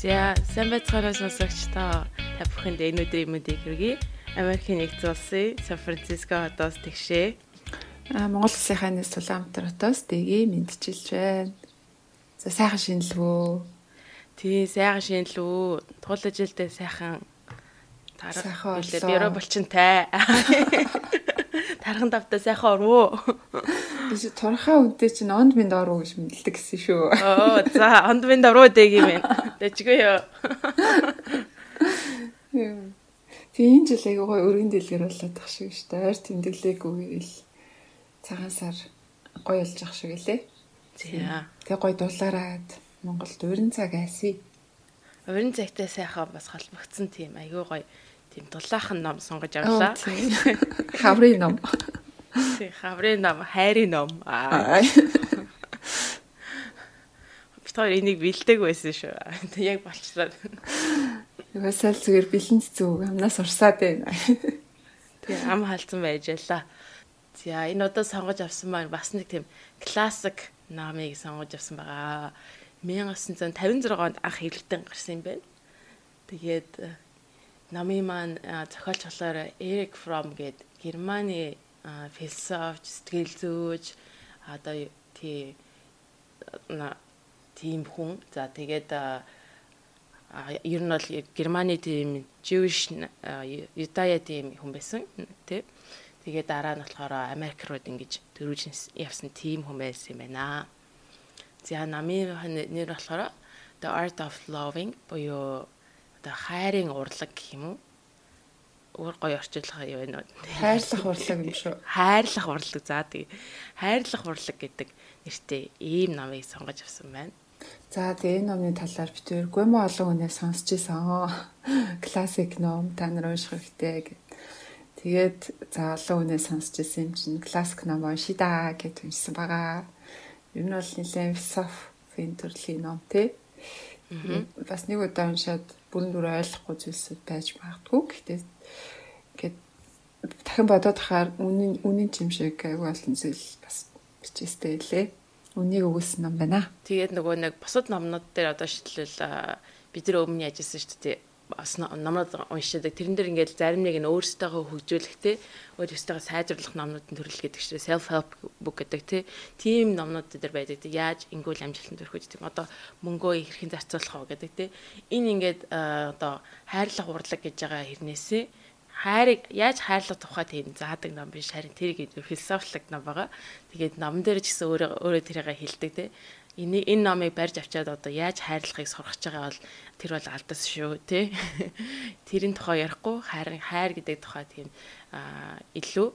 За, сайн байцгаана сонсогчдоо. Та бүхэнд энэ өдрийн мэдээг хүргэе. Америкийн нэгдсэн улсын Сан Франциско хотоос тэгшээ. Аа Монгол Улсынхаа нийс Улаанбаатар хотоос дэгийг мэдчилж байна. За сайхан шинэлвөө. Тий, сайхан шинэлвөө. Тул ажилдаа сайхан тарах. Бюро булчинтай. Тархан давтаа сайхан орвоо. Биш турхаа үнтэй чинь онд минь ороо гэж мэддэг гэсэн шүү. Оо за онд минь ороо дэг юм байна. Дэжгүй ёо. Тэгээ энэ жил айгаа гоё өргөн дэлгэр болоод тах шиг шүү дээ. Ойр тэмдэглээгүй л цагаан сар гоё болж ах шиг лээ. За. Тэгээ гоё дулаараад Монголд өрн цаг айсвэ. Өрн цагтай сайхан бас холбогдсон тийм айгүй гоё тийм дулаахан ном сонгож авлаа. Хаврын ном. Хаврын ном, хайрын ном. Аа. Бид хоёр энийг бэлдэг байсан шүү. Яг болчлаа. Угасаал зүгээр бэлэн зүг амнаас урсаад байна. Тэг ам халдсан байж ялла. За энэ одоо сонгож авсан маань бас нэг тийм классик намыг сонгож авсан байгаа. 1956 онд анх хэвлэлтэн гарсан юм байна. Тэгээд намын маань зохиолч болохоор Эрик Фром гээд Германы философч, сэтгэл зүйч одоо тий тийм хүн. За тэгээд ер нь бол Германы тийм Jewish Юдая тийм хүн байсан тий. Тэгээд дараа нь болохоор Америк руу ингэж дөрвж явсан тийм хүн байсан юм байна. За намын нэр болохоор The Art of Loving буюу одоо хайрын урлаг гэх юм уу? Өөр гоё орчуулга юу вэ? Хайрлах урлаг юм шүү. Хайрлах урлаг. За тий. Хайрлах урлаг гэдэг нэртэй ийм номыг сонгож авсан байна. За тэгээ энэ номны талаар битээр гомо олон хүнээс сонсч ирсэн. Классик ном та нар унших хэрэгтэй гэд. Тэгээд за олон хүнээс сонсч ирсэн юм чинь классик ном уншидаа гэд уншсан байгаа. Ер нь бол нэлээд философийн төрлийн ном тий. Бас нэг удаа уншаад бүрэн дүр ойлгохгүй зүйлсүүд байж магадгүй. Гэхдээ Гэт дахин бодоод тахаар үнийн үнийн чим шиг аюу олон зүйл бас бичээстэй лээ. Үнийг өгүүлсэн ном байна. Тэгээд нөгөө нэг бусад номнууд дээр одоо шийдэл бид нар өмнө яжсэн шүү дээ бас номнууд уншдаг. Тэрэн дээр ингээд зарим нэг нь өөрсдөө хөгжүүлэхтэй өөрсдөө сайжруулах номнуудын төрөл гэдэг чинь self help book гэдэг тий. Тим номнууд дээр байдаг. Яаж ингүүл амжилтанд хүрэх вэ? Тийм одоо мөнгөө хэрхэн зарцуулах вэ гэдэг тий. Энэ ингээд одоо хайрлах урлаг гэж байгаа хэрнээсээ хайрыг яаж хайрлах тухай тийм заадаг ном биш харин тэрийг философик ном байгаа. Тэгээд ном дээр ч гэсэн өөрөө өөрөө тэрийг хэлдэг те. Энэ энэ номыг барьж авчаад одоо яаж хайрлахыг сурах гэж байгаа бол тэр бол алдас шүү те. Тэрийн тухай ярихгүй харин хайр гэдэг тухай тийм илүү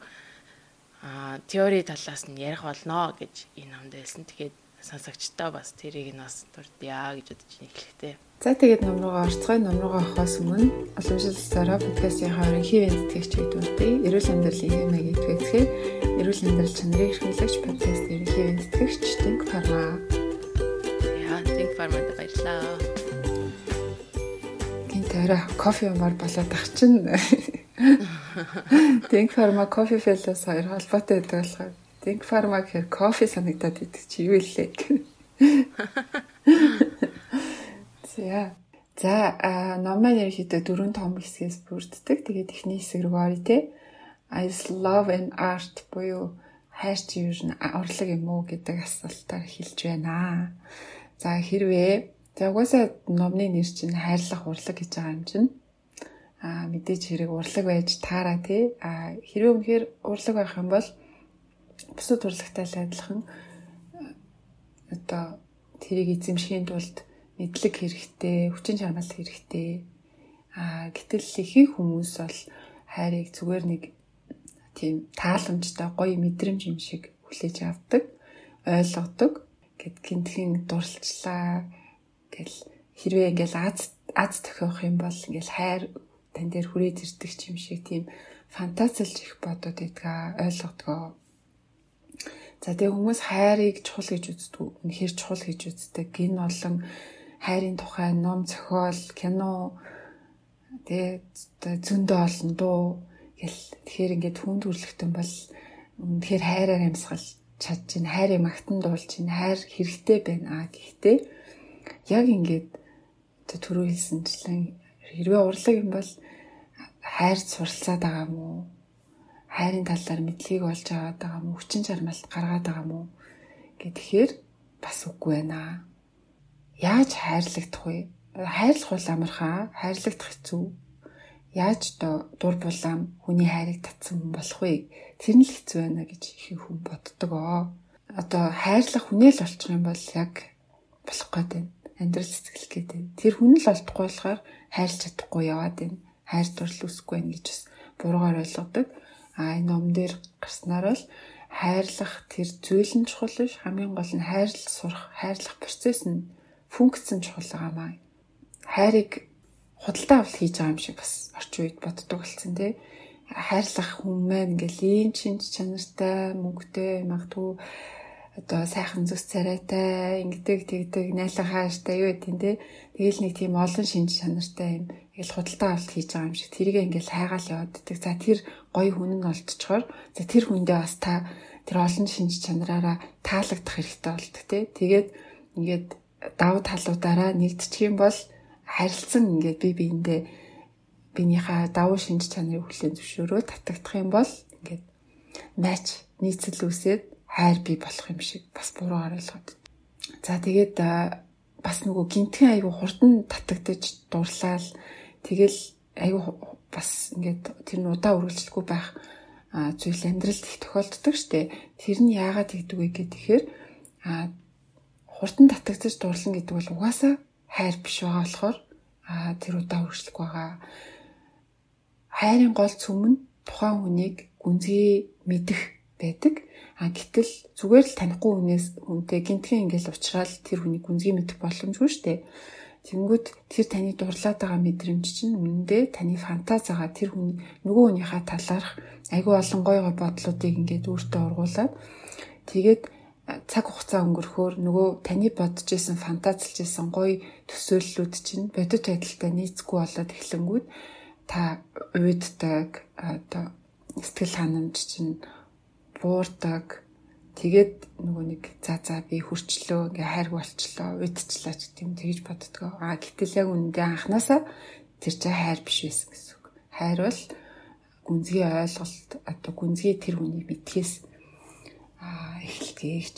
теори талаас нь ярих болно гэж энэ номд хэлсэн. Тэгээд сонсогчдоо бас тэрийг нь бас дурдъя гэж бодож эхлэхтэй. За тэгээд ном руугаа орцгой ном руугаа орохоос өмнө уламжлалцаараа подкастын хаарын хивэн тэтгэгч гэдэг үнтэй эрүүл амьдралын хэмээг итгэцгээ эрүүл амьдрал чанарыг эрхэмлэгч подкаст ерөнхий тэтгэгч Think Pharma. Яа, Think Pharma-д баярлалаа. Гинт орой кофе умаар болоод ах чинь Think Pharma кофе фэлээс хоёр холбоотой байдаг болохоор Think Pharma гэхээр кофе санагдаад идэг чи юу илээ. За. За номын ерөнхийдөө дөрвөн том хэсгээс бүрддэг. Тэгээд эхний хэсэг рүү оръё те. I love and art буюу хайрч юу н урлаг юм уу гэдэг асуултаар хэлж байна. За хэрвээ за угаасаа номны нэр чинь хайрлах урлаг гэж байгаа юм чинь а мэдээж хэрэг урлаг байж таараа тий а хэрвээ үнэхээр урлаг байх юм бол бусад урлагтай адилхан одоо тэрийг эзэмшихийн тулд мэдлэг хэрэгтэй, хүчин чармайл хэрэгтэй. Аа гэтэл ихэнх хүмүүс бол хайрыг зүгээр нэг тийм тааламжтай гоё мэдрэмж юм шиг хүлээж авдаг, ойлгодог. Гэт гинтхэн дурлцлаа гэл хэрвээ ингээл аз аз тохиох юм бол ингээл хайр тань дээр хүрээд ирдэг юм шиг тийм фантазилж их бодоод байдгаа ойлгодгоо. За тэгээ хүмүүс хайрыг чухал гэж үздэг. Үнэхээр чухал гэж үздэг. Гин олон хайрын тухай ном зохиол, кино тэгээ зөндөө олон дуу. Гэл тэгэхээр ингээд хүнд хүрлэгтэн бол үнэхээр хайраар амьсгал чадж чинь хайрыг магтан дуулж чинь хайр хэрэгтэй байна а гэхдээ яг ингээд түрүү хэлсэнчлэн хэрвээ урлаг юм бол хайрц суралцаад байгаа мó хайрын талаар мэдлэгийг олж аваад байгаа мó хүчин чармаалт гаргаад байгаа мó гэхээр бас үгүй байна. Яаж хайрлагдах вэ? Хайрлах бол амархаа, хайрлагдах хэцүү. Яаж дур булаам хүний хайрыг татсан хүн болох вэ? Тэр нь л хэцүү байна гэж их хүн боддог оо. Одоо хайрлах хүнээ л олчих юм бол яг болох гэдэг амьдрал сэтгэл гэдэг. Тэр хүн л олдохгүй болохоор хайрлж чадахгүй яваад байна. Хайр дурл үсэхгүй байна гэж бас буруугаар ойлгодог. А энэ ном дээр гарснаар бол хайрлах тэр зүйл нь чухал биш хамгийн гол нь хайрлах сурах хайрлах процесс нь функц нь чухал байгаамаа. Хайрыг худалдаа авалт хийж байгаа юм шиг бас орчин үед боддог болсон тий. Хайрлах хүн маань ингээл ийм шинж чанартай мөнгөтэй магадгүй одоо сайхан зүс царайтай ингэдэг тэгдэг найлан хааштай юу гэдэг те тэгэл нэг тийм олон шинж чанартай юм. Ингээл худалдаа авалт хийж байгаа юм шиг. Тэрийг ингээл хайгаал явааддаг. За тэр гоё хүн нь олдчихоор за тэр хүндээ бас та тэр олон шинж чанараараа таалагдах хэрэгтэй болдог те тэгээд ингээд давуу талуудаараа нэгдчих юм бол харилцан ингээд би биэндээ биенийхээ давуу шинж чанарыг хүлээн зөвшөөрөө татагдах юм бол ингээд матч нийцэл үсээд хайр бий болох юм шиг бас буруугаар ойлгоод. За тэгээд бас нөгөө гинтхэн айгу хурдан татагдаж дурлал тэгэл айгу бас ингээд тэр нь удаа үргэлжлэхгүй байх зүйл амьдралд их тохиолддог штэ. Тэр нь яагаад тэгдэг вэ гэхээр а хурдан татагдаж дурлан гэдэг бол угаасаа хайр биш байгаа болохоор а тэр удаа үргэлжлэх байгаа. Хайрын гол цөм нь тухайн хүнийг гүнзгий мэдэх байдаг. А гэтэл зүгээр л танихгүй хүнээс хүнтэй гинтхэн ингээл уулзрал тэр хүний гүнзгий мэдэх боломжгүй шүү дээ. Тэнгүүд тэр таны дурлаад байгаа мэдрэмж чинь үнэндээ таны фантазиагаа тэр хүн нөгөө хүнийхээ талаарх айгүй олон гой гой бодлуудыг ингээд өөртөө ургуулад тэгээд цаг хугацаа өнгөрөхөөр нөгөө таны бодож исэн фантазлж исэн гоё төсөөллүүд чинь бодит байдалтай нийцэхгүй болоод эхлэнгүүд та уйддаг одоо сэтгэл ханамж чинь буурдаг. Тэгээд нөгөө нэг за за би хүрчлөө ингээ хайр болчлоо, удчлаа ч гэдэм тэгж боддгоо. А гэтэл яг үндэ анханасаа тэр чинь хайр биш байсан гэсэн үг. Хайр бол гүнзгий ойлголт одоо гүнзгий тэр хүнийг мэдхээс а эхэлтгийгч.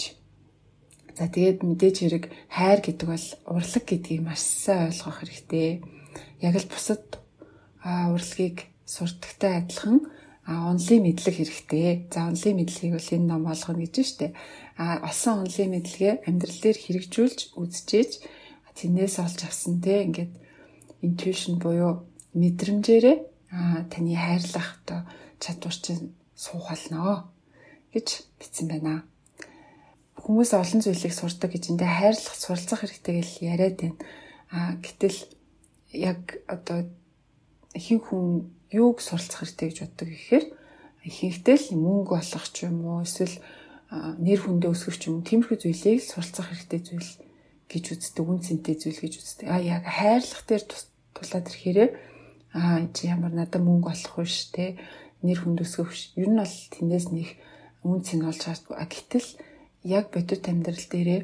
За тэгээд мэдээж хэрэг хайр гэдэг бол урлаг гэдгийг маш сайн ойлгох хэрэгтэй. Яг л бусад урлагийг сурдагтай адилхан онлын мэдлэг хэрэгтэй. За онлын мэдлэгийг бол энэ ном олгоно гэж штэ. А олсон онлын мэдлэгээ амьдрал дээр хэрэгжүүлж үзчихээж тэрнээс олж авсан те ингээд intuition буюу мэдрэмжээрээ таны хайрлах одоо чадвар чинь суухалнаа гэж бичсэн байна. Хүмүүс олон зүйлийг сурдаг гэж эндээ хайрлах суралцах хэрэгтэй гэж яриад байна. А гэтэл яг одоо ихэнх хүн юуг суралцах хэрэгтэй гэж боддог гэхээр ихэнхдээ л мөнгө олох ч юм уу эсвэл нэр хүндээ өсгөх ч юм уу тиймэрхүү зүйлийг суралцах хэрэгтэй зүйл гэж үздэг үн цэнтэй зүйл гэж үздэг. А яг хайрлах дээр тулаад ирэхээрээ а чи ямар надад мөнгө олох биш те нэр хүнд өсгөх. Ер нь бол тэндээс нэг үн цэн олж чадгүй. А гэтэл яг бодит амьдрал дээрээ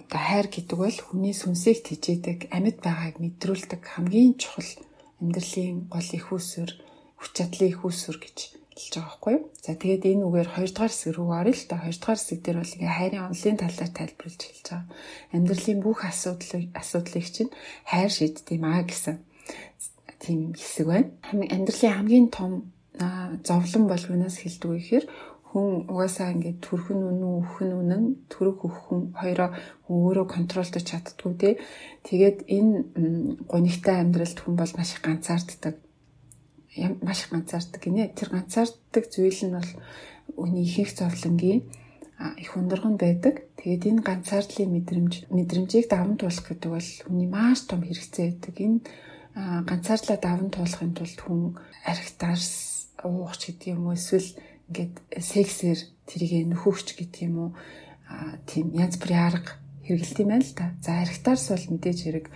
одоо хайр гэдэг бол хүний сүнсийг тижээдэг, амьд байгааг мэдрүүлдэг хамгийн чухал амьдралын гол их усүр, хүч чадлын их усүр гэж хэлж байгаа байхгүй юу. За тэгээд энэ үгээр 2 дугаар хэсэг рүү орё л да. 2 дугаар хэсэг дээр бол ингээ хайрын онлын талаар тайлбарлаж хэлж байгаа. Амьдралын бүх асуудлыг асуудлыг чинь хайр шийддэм аа гэсэн тийм хэсэг байна. Амьдралын хамгийн том зовлон бол юунаас хэлдэг вэ гэхээр хүн угаасаа ингээд төрхөн үнэн үхэн үнэн төрөх өхөн хоёроо өөрөө контролдож чаддгүй те тэгээд энэ гонигтай амьдралд хүн бол маш их ганцаарддаг маш их ганцаарддаг гинэ тэр ганцаарддаг зүйл нь бол үний ихэнх зовлонгийн их ундраган байдаг. Тэгээд энэ ганцаардлын мэдрэмж мэдрэмжийг даван туулах гэдэг бол хүний маш том хэрэгцээ байдаг. Энэ ганцаардлаа даван туулахын тулд хүн архитарс уух ч гэдэг юм эсвэл ингээд сексээр тэрийг нөхөвч гэдэг юм уу тийм янз бүрийн арга хэрэгэлт юм байна л та. За архитарс бол мэдээж хэрэг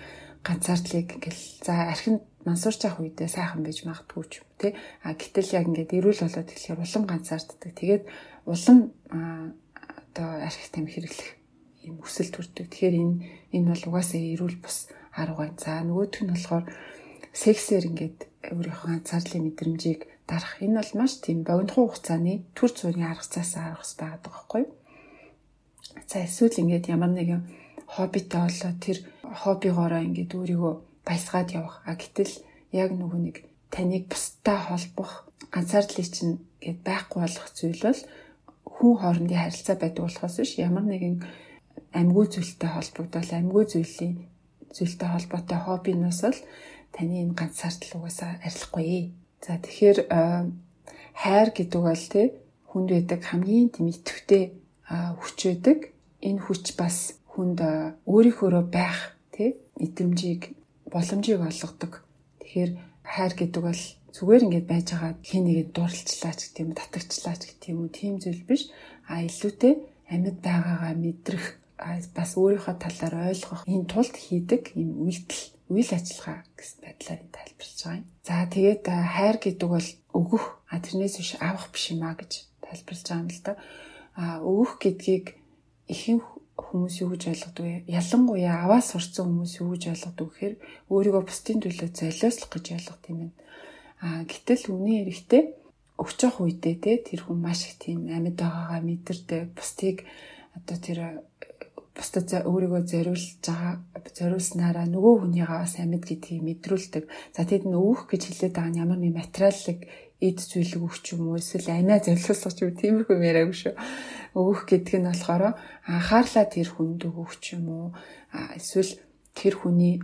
ганцаардлыг ингээл за архинд мансуурч авах үедээ сайхан байж магадгүй ч юм тий. А гэтэл яг ингээд эрүүл болоод эхлэхээр улам ганцаарддаг. Тэгээд улам одоо архит там хэрэглэх юм өсөл төрдөг. Тэгэхээр энэ энэ бол угаасаа эрүүл бус арга байна. За нөгөөх нь болохоор сексээр ингээд өөрийнхөө ганцаардлын мэдрэмжийг дарах. Энэ бол маш тийм богинохон хугацааны төр зургийн аргацаас аргас байгаа байхгүй юу? За эсвэл ингээд ямар нэгэн хоббитой болоо тэр хоббигоороо ингээд өөрийгөө баясгаад явах. А гэтэл яг нөгөө нэг таныг бусдаа холбох ганцаардлыг чинь гээд байхгүй болох зүйл бол хүн хоорондын харилцаа байдаг болохоос биш ямар нэгэн амьгүй зүйлтэй холбогдвол амьгүй зүйлийн зүйлтэй холбоотой хоббинаас л таны энэ ганцаардл угаасаа арилахгүй. За тэгэхээр хайр гэдэг бол тий хүнд байдаг хамгийн тийм идэвхтэй хүч байдаг. Энэ хүч бас хүнд өөрийнхөөрөө байх тий мэдрэмжийг боломжийг олгодог. Тэгэхээр хайр гэдэг бол зүгээр ингээд байж байгаа хин нэгэд дурлцлаач гэх юм татагчлаач гэх юм тийм зүйл биш а илүүтэй амьд байгаагаа мэдрэх бас өөрийнхөө талаар ойлгох энэ тулд хийдэг юм үйлдэл үйл ажиллагаа гэсэн байдлаар тайлбарлаж байгаа юм. За тэгээд хайр гэдэг бол өгөх а тэрнээс биш авах биш юм а гэж тайлбарлаж байгаа юм л да. А өгөх гэдгийг ихэнх хүмүүс юу гэж ойлгодог вэ? Ялангуяа аваа сурцсан хүмүүс юу гэж ойлгодог гэхээр өөрийгөө бусдын төлөө золиослох гэж ойлгох юм байна. А гэтэл үний эрэхтэй өгч явах үедээ те тэр хүн маш их тийм амьд байгаагаа мэдэрдэг. Бусдыг одоо тэр бусдад өөрийгөө зориулж байгаа зориулснараа нөгөө хүнийгаа бас амьд гэдгийг мэдрүүлдэг. За тэгэд нь өөх гэж хэлээд байгаа нь ямар нэг материаллык эд зүйлэг өгч юм уу? Эсвэл амиа зориулсах ч юм тиймэрхүү яриаг шүү. Өөх гэдэг нь болохоор анхаарлаа тэр хүнд өгөх юм уу? Эсвэл тэр хүний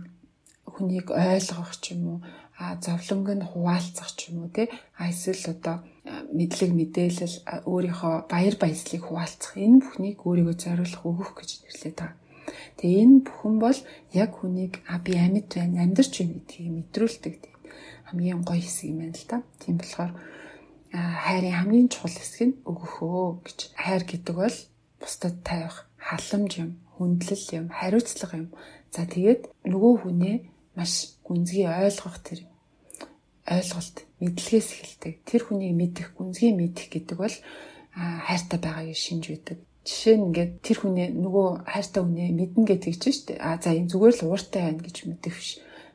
хүнийг ойлгох ч юм уу? А зовлонг нь хуваалцах ч юм уу те? А эсвэл одоо мэдлэг мэдээлэл өөрийнхөө баяр баясгалыг хуваалцах энэ бүхнийг өөрийгөө зориулах өгөх гэж нэрлэдэг байгаа. Тэгээ энэ бүхэн бол яг хүнийг а би амьд байна, амьдарч байна гэдгийг мэдрүүлдэг тийм хамгийн гоё хэсэг юм байна л да. Тийм болохоор хайрын хамгийн чухал хэсэг нь өгөхөө гэж. Хайр гэдэг бол бусдад тавих халамж юм, хүндлэл юм, хариуцлага юм. За тэгээд нөгөө хүнээ маш гүнзгий ойлгох тэр ойлголт мэдлэгээс эхэлдэг. Тэр хүнийг мэдэх, гүнзгий мэдэх гэдэг бол хайртай байгааг шинж байдаг. Жишээ нь ингээд тэр хүнээ нөгөө хайртай хүнээ мэднэ гэдэг чинь шүү дээ. А за энэ зүгээр л ууртай байна гэж мэдэх биш.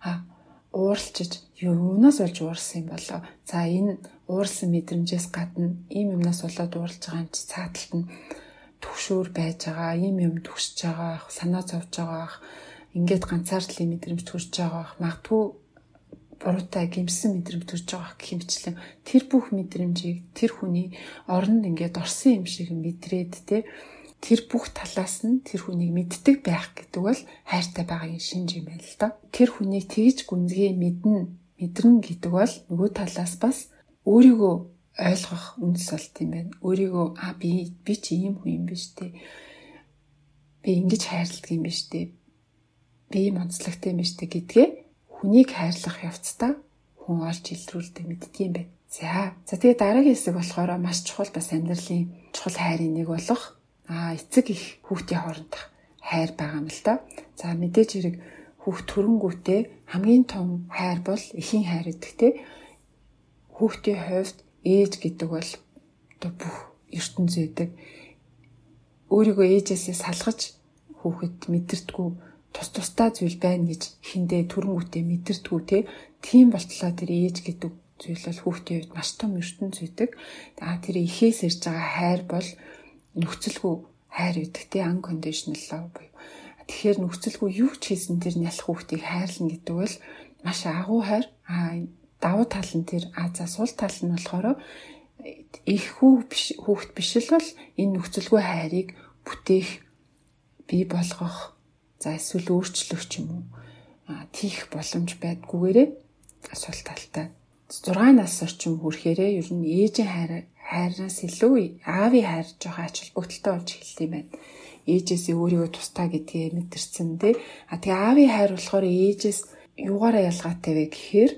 А ууралчиж юунаас болж уурсан юм болоо. За энэ уурсан мэдрэмжээс гадна ийм юмнаас болоод ууралж байгаа юм чи цааталт нь төгшөөр байж байгаа, ийм юм төгсөж байгаа, санаа зовж байгаа ингээд ганцаардлын мэдрэмж төрж байгаа магадгүй буруутай гимсэн мэдрэмж төрж байгаа гэх юмчлэн тэр бүх мэдрэмжийг тэр хүний оронд ингээд орсон юм шиг мэдрээд те тэр бүх талаас нь тэр хүнийг мэддэг байх гэдэг бол хайртай байгаагийн шинж юм байна л да. Тэр хүнийг тэгж гүнзгий мэднэ мэдэрнэ гэдэг бол нөгөө талаас бас өөрийгөө ойлгох үндэс болт юм байна. Өөрийгөө а би би чи ийм хүн юм биш те. Би ингэж хайрладаг юм биш те би ийм онцлогтой юм биш үү гэдгээ хүнийг хайрлах явцдаа хүн олж илрүүлдэг мэддгийм байна. За. За тэгээ дараагийн хэсэг болохоор маш чухал бас амьдралын чухал хайрын нэг болох аа эцэг их хүүхдийн хоорондох хайр байгаа юм л да. За мэдээж хэрэг хүүхд төрөнгүүтээ хамгийн том хайр бол эхийн хайр гэдэг те. Хүүхдийн хувьд ээж гэдэг бол одоо бүх ертөнц үүдэг. Өөрийгөө ээжээсээ салгаж хүүхэд мэдэрдэггүй тус тустай зүйл байна гэж хиндэ төрөнгүүтээ мэдэрдгүү те тийм болтлоо тэр ээж гэдэг зүйл бол хүүхдийн хувьд маш том ертөнц үүдэг. Аа тэр ихээс ирж байгаа хайр бол нөхцөлгүй хайр үүдэг те unconditional love буюу. Тэгэхээр нөхцөлгүй юу ч хийсэн тэр нялх хүүхдийг хайрлна гэдэг бол маш агуу хайр. Аа давуу тал нь тэр а за сул тал нь болохоор их хүү биш хүүхд биш л бол энэ нөхцөлгүй хайрыг бүтээх бий болгох За эсвэл өөрчлөх юм уу тийх боломж байдгүйгээрээ асуулт талтай 6 нас орчим хүрэхээрээ ер нь ээжийн хайр хайраас илүү аавын хайр жоохон ач холбогдолтой болж эхэлт юм байна. Ээжээсээ өөрийгөө тустаа гэдгээ мэдэрсэн тий. А тэгээ аавын хайр болохоор ээжээс юугаараа ялгаатай вэ гэхээр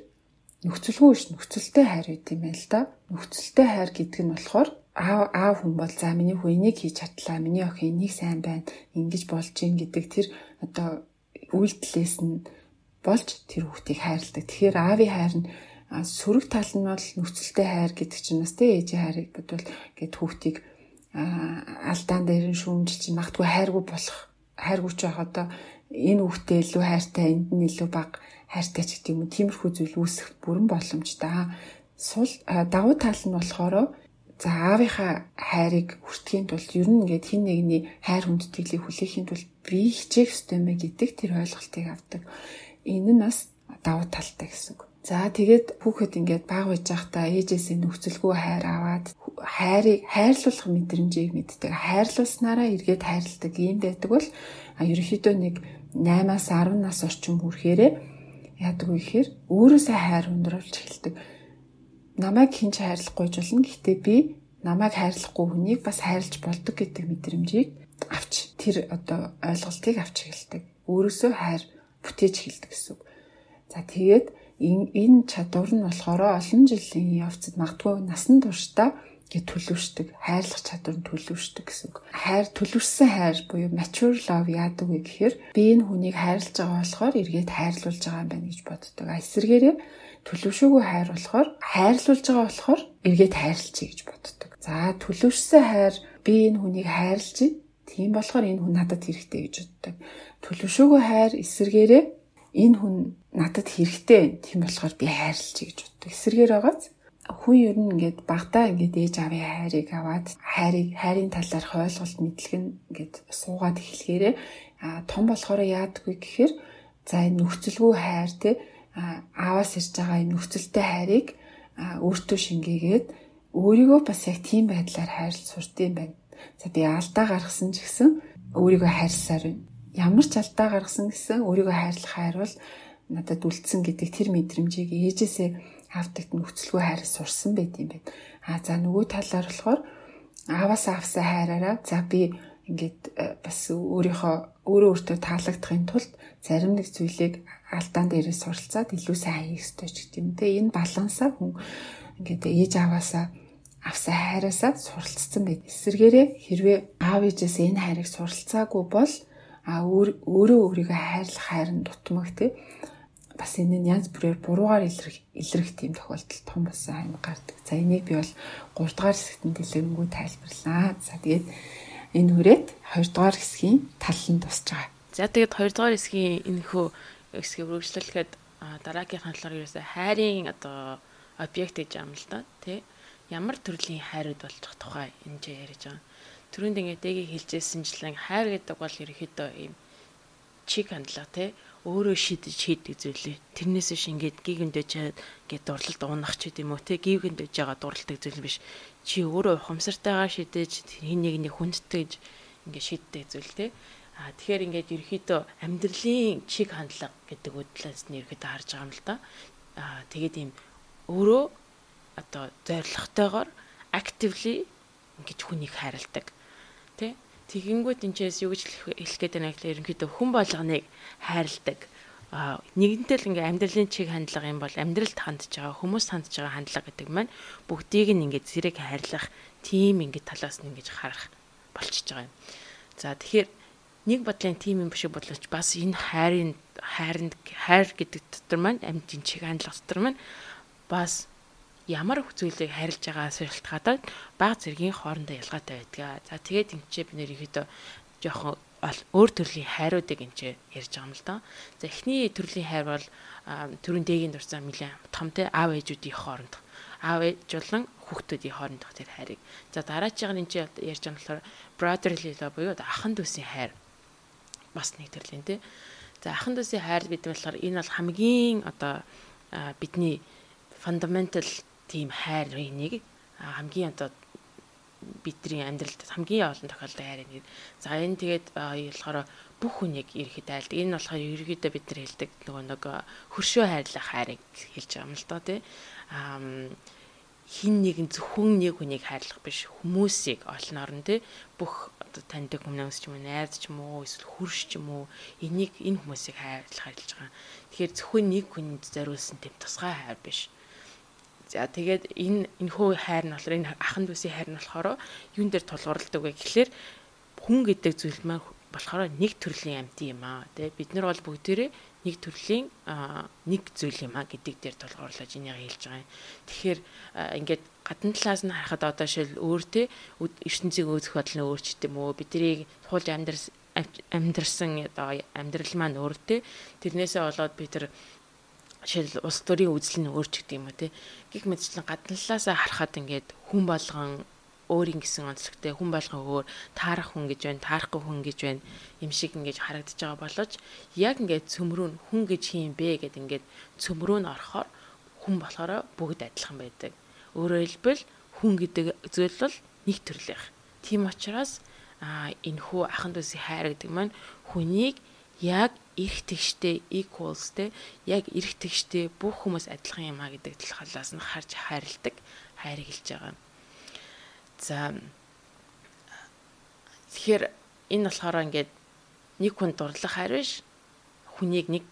нөхцөлгүй ш нөхцөлтэй хайр байт юм байна л да. Нөхцөлтэй хайр гэдэг нь болохоор аав аав хүн бол за миний хүү энийг хийж чадлаа миний охин энийг сайн байна ингэж болж гин гэдэг тэр одоо үйлдэлээс нь болж тэр хүүхдийг хайрладаг. Тэгэхээр аавын хайр нь сөрөг тал нь бол нөхцөлтэй хайр гэдэг чинь бас тэ ээжийн хайрыг бодвол гэд хүүхдийг алдаан дээр нь шүүмжилж магтгүй хайргүй болох хайргүй ч байх одоо энэ хүүхдээ илүү хайртай, энд нь илүү бага хайртай ч гэдэг юм уу. Тиймэрхүү зүйл үүсэх бүрэн боломжтой. Сул давуу тал нь болохоор за аавынхаа хайрыг хүртэхийн тулд ер нь ингээд хин нэгний хайр хүндэтгэлийг хүлээхийн тулд би хичээх ёстой байна гэдэг тэр ойлголтыг авдаг. Энэ нь бас давуу талтай гэсэн үг. За тэгээд хүүхэд ингээд баг байж байхдаа ээжээсээ нөхцөлгүй хайр аваад хайрыг хайрлуулах мэдрэмжийг мэддэг. Хайрлуулснараа эргээд хайрладаг юм байдаг бол ерөнхийдөө нэг 8-аас 10 нас орчим хүрэхээрээ яадаг вэ гэхээр өөрөөсөө хайр өндрүүлж эхэлдэг. Намайг хинч хайрлахгүй ч болно. Гэхдээ би намайг хайрлахгүй хүнийг бас хайрлаж болдог гэдэг мэдрэмжийг авч тэр одоо ойлголтыг авч эхэлдэг. Өөрөөсөө хайр бүтээж эхэлдэг гэсэн үг. За тэгээд энэ чадвар нь болохоор олон жилийн явцад магадгүй насан туршдаа гэж төлөвшдөг, хайрлах чадвар нь төлөвшдөг гэсэн үг. Хайр төлөвшсөн хайр буюу mature love яадаг вэ гэхээр би энэ хүнийг хайрлаж байгаа болохоор эргээд хайрлуулж байгаа юм байна гэж боддог. Эсвэргээрээ төлөвшөөгүй хайр болохоор хайрлуулж байгаа болохоор эргээд хайрлцъя гэж боддог. За төлөвшсөн хайр би энэ хүнийг хайрлаж байна. Тийм болохоор энэ хүн надад хэрэгтэй гэж боддог. Төлөвшөөгүй хайр эсвэргээрээ энэ хүн надад хэрэгтэй. Тийм болохоор би хайрлаж гэж боддог. Эсэргээр байгааз хүн ер нь ингээд багтаа ингээд ээж аавын хайрыг аваад хайрыг хайрын талаарх ойлголт мэдлэг нь ингээд суугаад эхлэхээрээ том болохоор яадаггүй гэхээр за энэ нөхцөлгүй хайр те ааваас ирж байгаа энэ нөхцөлтэй хайрыг өөртөө шингээгээд өөрийгөө бас яг тийм байдлаар хайрлж сурт юм байна. За би алдаа гаргасан ч гэсэн өөрийгөө хайрласаар байна ямар ч алдаа гаргасан гэсэн өөрийгөө хайрлах хайр бол надад үлдсэн гэдэг тэр мэдрэмжийг ээжээсээ авдаг нөхцөлгүй хайраас сурсан байт юм байна. А за нөгөө талаар болохоор ааваас авсан хайраараа за би ингээд э, бас өөрийнхөө өөрөө өөртөө таалагдахын тулд зарим нэг зүйлийг алдаан дээрээс суралцаад илүү сайн хийх ёстой ч гэдэг юм. Тэгээ энэ балансаа хүн ингээд ээж аваасаа авсан хайраасаа суралцсан байт. Эсвэргээрээ хэрвээ аав ээжээс энэ хайрыг суралцаагүй бол а өөрөө өөрийгөө хайрлах хайр нь дутмаг те бас энэ нь янз бүрээр буруугаар илрэх илрэх тийм тохиолдол том болсон юм гардаг. За энийг би бол 3 дугаар хэсэгт дэлгэрэнгүй тайлбарлаа. За тэгээд энэ хүрээд 2 дугаар хэсгийн тал нь тусч байгаа. За тэгээд 2 дугаар хэсгийн энэ хөө хэсгийг үргэлжлүүлэхэд дараагийн хаалгаар ерөөсөө хайрын одоо объект гэж юм л да тий ямар төрлийн хайрууд болж тухай энэ ч яриж байгаа. Төрөнд ингээд дэгийг хэлжсэнчлэн хайр гэдэг бол ерөөхдөө ийм чиг хандлага тий өөрөө шийдэж хийдэг зүйлээ. Тэрнээс биш ингээд гигэндэж чад гэд дурлалд уунах ч гэдэм үү те гигэндэж байгаа дурладаг зүйл биш. Чи өөрөө ухамсартайгаар шийдэж хин нэг нэг хүндтэй ингээд шийддэг зүйл те. А тэгэхээр ингээд ерөөхдөө амьдралын чиг хандлага гэдэг үдлээс нь ерөөхдөө харж байгаа юм л да. А тэгээд ийм өөрөө одоо зоригтойгоор actively ингэж хүнийг хайрладаг тий. Тэгэнгүүт энэчээс юу гэж хэлэх гээд байна гэхээр ерөнхийдөө хүн болгоныг хайрладаг. Нэгэнтэй л ингээм амьдралын чиг хандлага юм бол амьдралд хандж байгаа хүмүүс хандж байгаа хандлага гэдэг маань бүгдийг нь ингээд зэрэг хайрлах тийм ингээд талаас нь ингэж харах болчихж байгаа юм. За тэгэхээр нэг бодлын тим юм шиг бодлооч бас энэ хайрын хайранд хайр гэдэг дотор маань амьдын чиг хандлага дотор маань бас ямар зүйлийг харилж байгаас шалтгаалаад баг зэргийн хоорондоо ялгаатай байдаг. За тэгээд эмчээ бид нэр ихэд жоохон өөр төрлийн хайруудыг эмчээ ярьж байгаа юм л да. За эхний төрлийн хайр бол төрийн дэгийн дурсан нэлээд том те аав ээжүүдийн хооронд аав ээж болон хүүхдүүдийн хоорондох тэр хайрыг. За дараачихыг нь чи ярьж байгаа болохоор brotherly love буюу ахын дүүсийн хайр бас нэг төрлийн те. За ахын дүүсийн хайр гэдэг нь болохоор энэ бол хамгийн одоо бидний fundamental тийм хайрын нэг хамгийн одоо бидний амьдралд хамгийн олон тохиолдол хайрын нэг. За энэ тэгээд болохоор бүх хүнийг ирэхэд айлдаг. Энэ болохоор ерөөдөө бид нар хэлдэг нөгөө нэг хөршөө хайрлах хайрыг хэлж байгаа юм л доо тий. Аа хин нэгэн зөвхөн нэг хүнийг хайрлах биш хүмүүсийг олон орн тий бүх одоо таньдаг хүмүүс ч юм уу найз ч юм уу эсвэл хөрш ч юм уу энийг энэ хүмүүсийг хайрлах хайрлаж байгаа. Тэгэхээр зөвхөн нэг хүнд зориулсан тийм тусгай хайр биш. За тэгээд энэ энэхүү хайр нь болохоор энэ ахан дүүсийн хайр нь болохоор юун дээр тулгуурладаг вэ гэхлээр хүн гэдэг зүйл маань болохоор нэг төрлийн амьтан юм аа. Тэ бид нар бол бүгдээрээ нэг төрлийн нэг зүйл юм аа гэдэг дээр тулгуурлаж энийг хэлж байгаа юм. Тэгэхээр ингээд гадна талаас нь харахад одоо шил өөр те ертөнцийг өөрөх бодол нь өөрчт юм уу? Биднийг туулж амьдрал амьдрсан одоо амьдрал маань өөртэй тэрнээсээ болоод би тэр жишээл улс төрийн үзэл нь өөрч гэдэг юм уу те? Гих мэдчлэн гадналаасаа харахад ингээд хүн болгон өөрийн гэсэн онцлогтой хүн болгон өөр таарах хүн гэж байна таарахгүй хүн гэж байна юм шиг ингээд харагдаж байгаа боловч яг ингээд цөмрөө нь хүн гэж юм бэ гэд ингээд цөмрөө нь орохоор хүн болохоор бүгд адилхан байдаг. Өөрөөр хэлбэл хүн гэдэг зүйл бол нэг төрлийнх тийм учраас энэ хүү ахын дүүсийн хайр гэдэг маань хүнийг яг эрх тэгштэй equals те яг эрх тэгштэй бүх хүмүүс адилхан юм а гэдэг талаас нь харж хайрладаг хайрыг хэлж байгаа. За тэгэхээр энэ болохоор ингээд нэг хүн дурлах хайр биш хүнийг нэг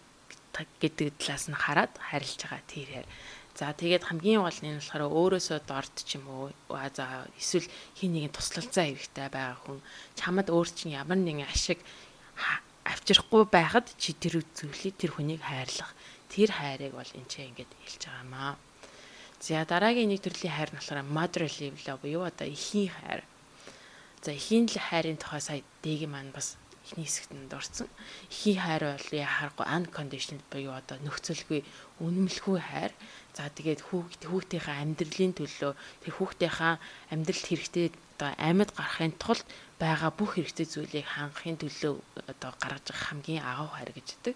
гэдэг талаас нь хараад хайрлаж байгаа тэр За тэгээд хамгийн гол нь болохоор өөрөөсөө дорд ч юм уу за эсвэл хин нэгэн туслалцаа хэрэгтэй байгаа хүн чамд өөр чинь ямар нэгэн ашиг авчрахгүй байхад чи тэр зүйлийг тэр хүнийг хайрлах тэр хайрыг бол энэ ч ингээд хэлж байгаамаа. За дараагийн нэг төрлийн хайр нь болохоор motherly love буюу одоо эхийн хайр. За эхийн хайрын тухай сая дээг маань бас эхний хэсэгт нь дурдсан. Эхийн хайр бол яхахгүй unconditional буюу одоо нөхцөлгүй үнэмлэхгүй хайр. За тэгээд хүүхд хүүхдийнхээ амьдралын төлөө тэр хүүхдийнхээ амьдралд хэрэгтэй одоо амьд гарахын тулд байгаа бүх хэрэгтэй зүйлийг хангахын төлөө одоо гаргаж байгаа хамгийн агуу хайр гэж өгдөг.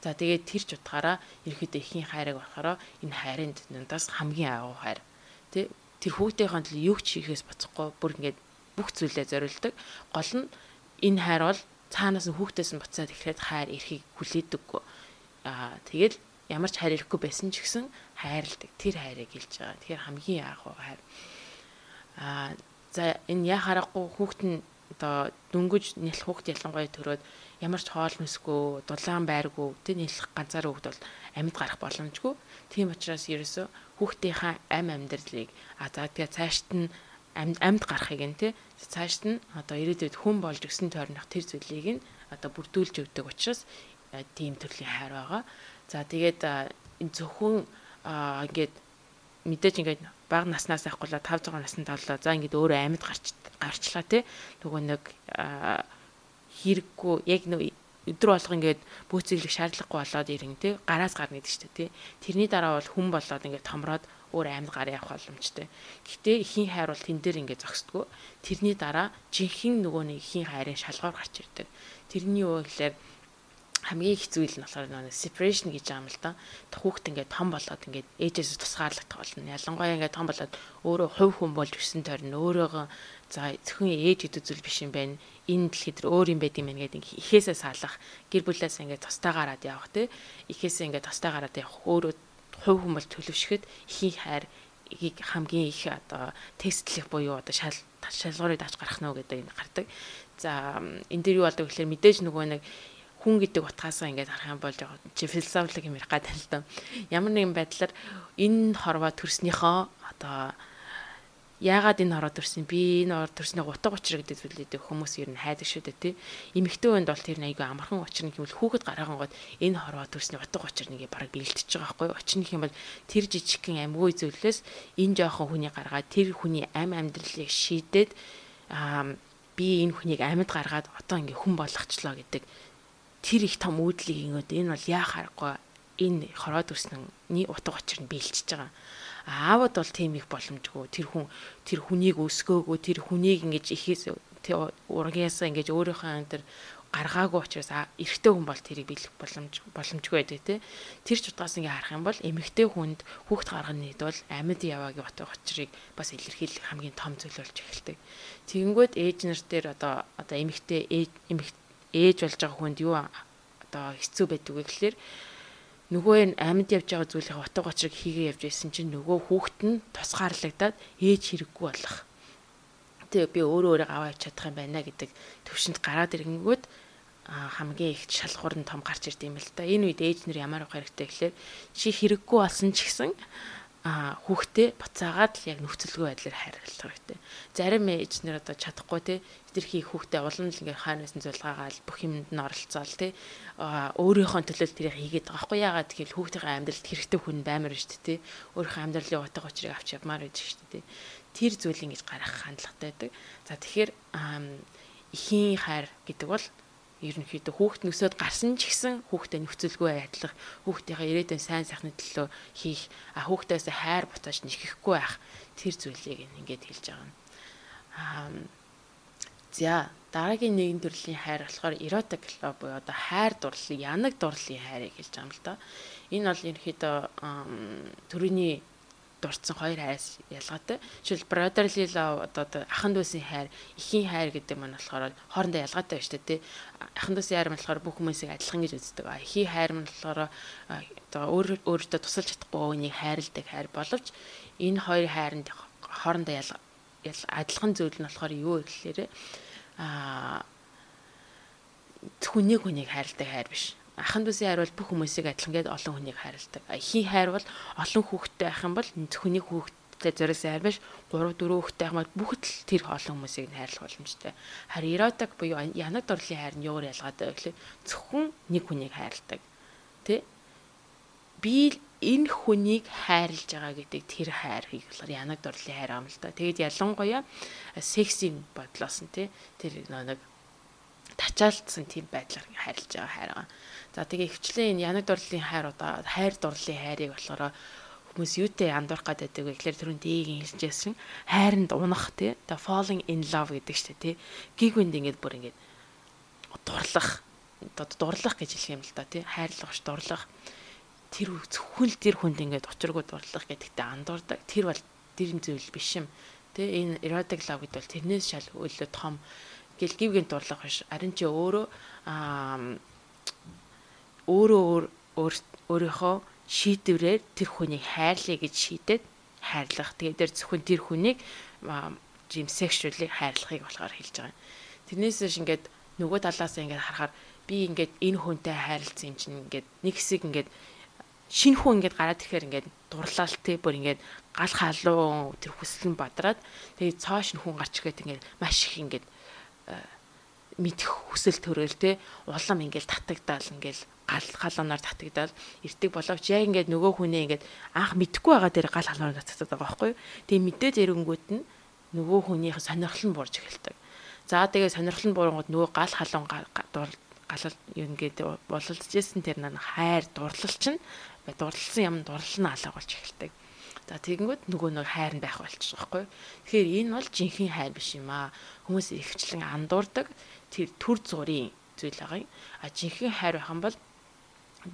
За тэгээд тэр ч утгаараа ерөөдөө ихийн хайрыг болохоор энэ хайрын дундаас хамгийн агуу хайр. Тэ тэр хүүхдийнхээ төлөө юу ч хийхээс боцохгүй бүр ингээд бүх зүйлээ зориулдаг. Гол нь энэ хайр бол цаанаас нь хүүхдээс нь буцаад ирэхэд хайр эрхийг хүлээдэггүй. Аа тэгэл ямар ч хайр ирэхгүй байсан ч гэсэн хайрладаг. Тэр хайрыг хэлж байгаа. Тэгэхээр хамгийн агуу хайр. Аа за энэ яа харахгүй хүүхэд нь одоо дөнгөж нэлэх хүүхэд ялангуяа төрөөд ямар ч хоол мэсгүй, дулаан байргүй, тэг нэлэх ганцаар хүүхэд бол амьд гарах боломжгүй. Тийм учраас ерөөсө хүүхдийнхаа ам амьдралыг а за тэгээ цаашд нь амьд амьд гарахыг нь тий цаашд нь одоо ирээдүйд хүн болж өссөн тойрнох тэр зүйлийг нь одоо бүрдүүлж өгдөг учраас тийм төрлийн хайр байгаа. За тэгээд энэ зөвхөн ингээд мэдээж ингээд бага наснаас авахгүйла 5 6 наснд боллоо. За ингээд өөрөө амьд гарч гарчлаа тий. Нөгөө нэг хэрэггүй яг нэг өдөр болго ингээд бөөцөглөх шаардлагагүй болоод ирэн тий. Гараас гарна гэдэг чинь тий. Тэрний дараа бол хүн болоод ингээд томроод өөр амьд гар явах боломжтой. Гэхдээ ихийн хайр бол тэн дээр ингээд зогсдгоо. Тэрний дараа жинхэнэ нөгөө нэг ихийн хайрын шалгуур гарч ирдэг. Тэрний юу гэхээр хамгийн их зүйл нь болохоор нэг separation гэж байгаа юм л да. Хүүхд ингээд том болоод ингээд ээжээс тусгаарлагдах болно. Ялангуяа ингээд том болоод өөрөө хувь хүн болж өссөн тойрн өөрөөгөө за зөвхөн ээж гэдэг зүйл биш юм байна. Энэ дэлхийд өөр юм байд юм байна гэдэг ихээсээ салах, гэр бүлээс ингээд тустай гараад явах те. Ихээсээ ингээд тустай гараад явах өөрөө хувь хүн бол төлөвшөхөд ихийн хайр хамгийн их одоо тестлэх буюу одоо шал шалгуурыг дааж гарах нь гэдэг энэ гардаг. За энэ дээр юу болдог гэхээр мэдээж нөгөө нэг хүн гэдэг утгаасаа ингээд харах юм бол жоо чи философик гэдэг л доо. Ямар нэгэн байдлаар энэ хорвоо төрснийхөө одоо яагаад энэ хороо төрсөн би энэ хороо төрсний утга учир гэдэг зүйлүүдийг хүмүүс ер нь хайдаг шүү дээ тий. Эмэгтэй хүнд бол тэр айгүй амархан учир нэг юм бол хүүхэд гараахан гот энэ хороо төрсний утга учир нэг бараг бэлтэж байгаа байхгүй учир нэг юм бол тэр жижигхэн амьгүй зүйлээс энэ жоохон хүний гаргаад тэр хүний ам амьдралыг шийдээд би энэ хүнийг амьд гаргаад одоо ингээ хүн болгочлоо гэдэг тэр их том үүдлийг ингэод энэ бол яа харахгүй энэ хороод өснөний утга учир нь биелчихэж байгаа. Аавд бол тийм их боломжгүй. Тэр хүн тэр хүнийг өсгөөгөө тэр хүнийг ингэж ихээс ургиасаа ингэж өөрийнхөө антер гаргаагүй учраас эрэгтэй хүн бол тэрийг биелэх боломж боломжгүй байдаг тий. Тэр ч утгаас ингээ харах юм бол эмэгтэй хүнд хүүхд гарганы нийт бол амьд яваагийн утга учирыг бас илэрхийлэх хамгийн том зүйл болж эхэлдэг. Тэгэнгүүт ээж нар дээр одоо одоо эмэгтэй эмэгтэй ээж болж байгаа хүнд юу одоо хэцүү байдаг вэ гэхэлэр нөгөө энэ амьд явж байгаа зүйлийн утга учирыг хийгээ явж байсан чинь нөгөө хүүхэд нь тусгаарлагдаад ээж хэрэггүй болох. Тэгээ би өөрөө өөрөө аваа явж чадах юм байна гэдэг төвшөнд гараад ирэнгүүт хамгийн их шалгуур нь том гарч ирд юм л та. Энэ үед ээж нар ямар байх хэрэгтэй гэхэлэр чи хэрэггүй болсон ч гэсэн а хүүхдээ буцаагаад л яг нөхцөлгүй байдлаар хайрлах хэрэгтэй. Зарим ээжнэр одоо чадахгүй те тэрхий хүүхдээ улам л ингээ хаанаас нь зулгаагаал бүх юмд нь оролцоол те өөрийнхөө төлөө тэрийг хийгээд байгаа хгүй яагаад гэвэл хүүхдийн амьдралд хэрэгтэй хүн баймар шүү дээ те өөрийнхөө амьдралын утга учирыг авч явмаар байж шүү дээ тэр зүйл ингэж гарах хандлагатай байдаг. За тэгэхээр ихийн хайр гэдэг бол ерөнхийдөө хүүхд нөсөөд гарсан ч гэсэн хүүхдэд нөхцөлгүй айдлах, хүүхдийнхээ ирээдүйн сайн сайхны төлөө хийх, а хүүхдээс хайр бутааж нэхэхгүй байх тэр зүйлийг ингээд хэлж байгаа юм. Аа за дараагийн нэгэн төрлийн хайр болохоор erotic love буюу одоо хайр дурлал, янаг дурлалын хайрыг хэлж байгаа юм л да. Энэ бол ерөнхийдөө төрөний дурдсан хоёр хайраас ялгаатай. Жишээл brotherly love одоо ахын дүүсийн хайр, эхийн хайр гэдэг маань болохоор хоорондоо ялгаатай байна шүү дээ. Ахын дүүсийн хайр болохоор бүх хүмүүсийг адилхан гэж үздэг. Эхийн хайр маань болохоор одоо өөр өөртөө тусалж чадахгүй үнийг хайрладаг хайр боловч энэ хоёр хайранд хоорондоо адилхан зүйл нь болохоор юу гэхээр аа хүнийг хүнийг хайрладаг хайр биш ахын дүүсийн хайр бол бүх хүмүүсийг адилхан гээд олон хүнийг хайрладаг. Эхийн хайр бол олон хүүхэдтэй байх юм бол хүний хүүхэдтэй зориулсан хайр биш 3 4 хүүхэдтэй байх юм бүгд л тэр олон хүмүүсийг хайрлах боломжтой. Харин эротик буюу янаг дурлалын хайр нь юугаар ялгаатай вэ гэхэл зөвхөн нэг хүнийг хайрладаг. Тэ? Би энэ хүнийг хайрлаж байгаа гэдэг тэр хайрыг болохоор янаг дурлалын хайр юм л да. Тэгээд ялангуяа сексийн бодлоос нь тий тэр нэг тачаалтсан тийм байдлаар хайрлаж байгаа хайр байгаа. За тэгээ ихчлэн энэ янаг дурлалын хайр удаа хайр дурлалын хайрыг болохоор хүмүүс юутэй андуурах гэдэг вэ гэхээр түрүүн дээгийн хэлжсэн хайранд унах тий the falling in love гэдэг чинь тий гигүнд ингээд бүр ингээд дурлах одоо дурлах гэж хэлэх юм л да тий хайрлах ш дурлах. Тэр зөвхөн л тэр хүнд ингээд учиргүй дурлах гэдэгтээ андуурдаг. Тэр бол тэр зүйл биш юм тий энэ erotic love гэдэг бол тэрнээс шал өлөө том гэл гівгийн дурлах биш харин чи өөрөө өөрөө өөрийнхөө шийдвэрээр тэр хүнийг хайрлая гэж шийдээд хайрлах. Тэгээд тэр зөвхөн тэр хүнийг жим сексуалыг хайрлахыг болохоор хэлж байгаа. Тэрнээс ш ингээд нөгөө талаас ингээд харахаар би ингээд энэ хүнтэй хайрлцсан юм чинь ингээд нэг хэсэг ингээд шинэ хүн ингээд гараад ирэхээр ингээд дурлалт те бүр ингээд гал халуун тэр хүсэл нь бадраад тэгээд цоош нь хүн гарч ирэхэд ингээд маш их ингээд мэдэх хүсэл төрөөл те улам ингээл татагдаал ингээл гал халуунаар татагдаал ирдэг боловч яг ингээд нөгөө хүнээ ингээд анх мэдхгүй байгаа дээр гал халуунаар татдаг байгаа байхгүй юу. Тэгээ мэдээд ирэнгүүт нь нөгөө хүнийх сонирхол нь буурж эхэлдэг. За тэгээ сонирхол нь буурангууд нөгөө гал халуун галал ингээд бололцжсэн тэр нан хайр дурлал чинь дурлалсан юм дурлал нь алга болж эхэлдэг. За тэгэнгүүт нөгөө нэг хайр нь байх болчих жоохгүй. Тэгэхээр энэ бол жинхэнэ хайр биш юм аа. Хүмүүс ихчлэн андуурдаг тэр төр зургийн зүйл байгаа юм. А жинхэнэ хайр байх юм бол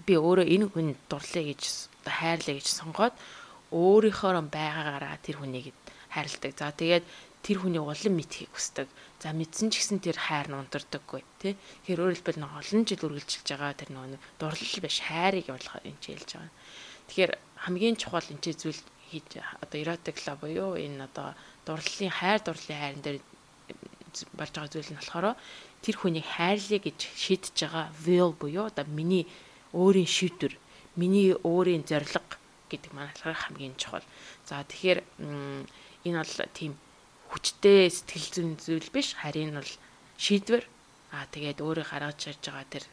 би өөрөө энэ хүн дурлаа гэж хайрлаа гэж сонгоод өөрийнхөө байгаагаараа тэр хүнийг хайрладаг. За тэгээд тэр хүний улам мэдхийг хүсдэг. За мэдсэн ч гэсэн тэр хайр нь унтардаггүй тий. Тэгэхээр өөрөөр хэлбэл нэг олон жил үргэлжилж байгаа тэр нэг дурлал биш хайрыг явуулахаар энэ хэлж байгаа. Тэгэхээр хамгийн чухал энэ зүйл хийж одоо love буюу энэ одоо дурлалын хайр дурлалын хайрн дээр болж байгаа зүйл нь болохоор тэр хүнийг хайрлая гэж шийдэж байгаа will буюу одоо миний өөрийн шийдвэр, миний өөрийн зорилго гэдэг маань хамгийн чухал. За тэгэхээр энэ бол тийм хүчтэй сэтгэл зүйн зүйл биш харин бол шийдвэр аа тэгээд өөрөө гаргаж ирж байгаа тэр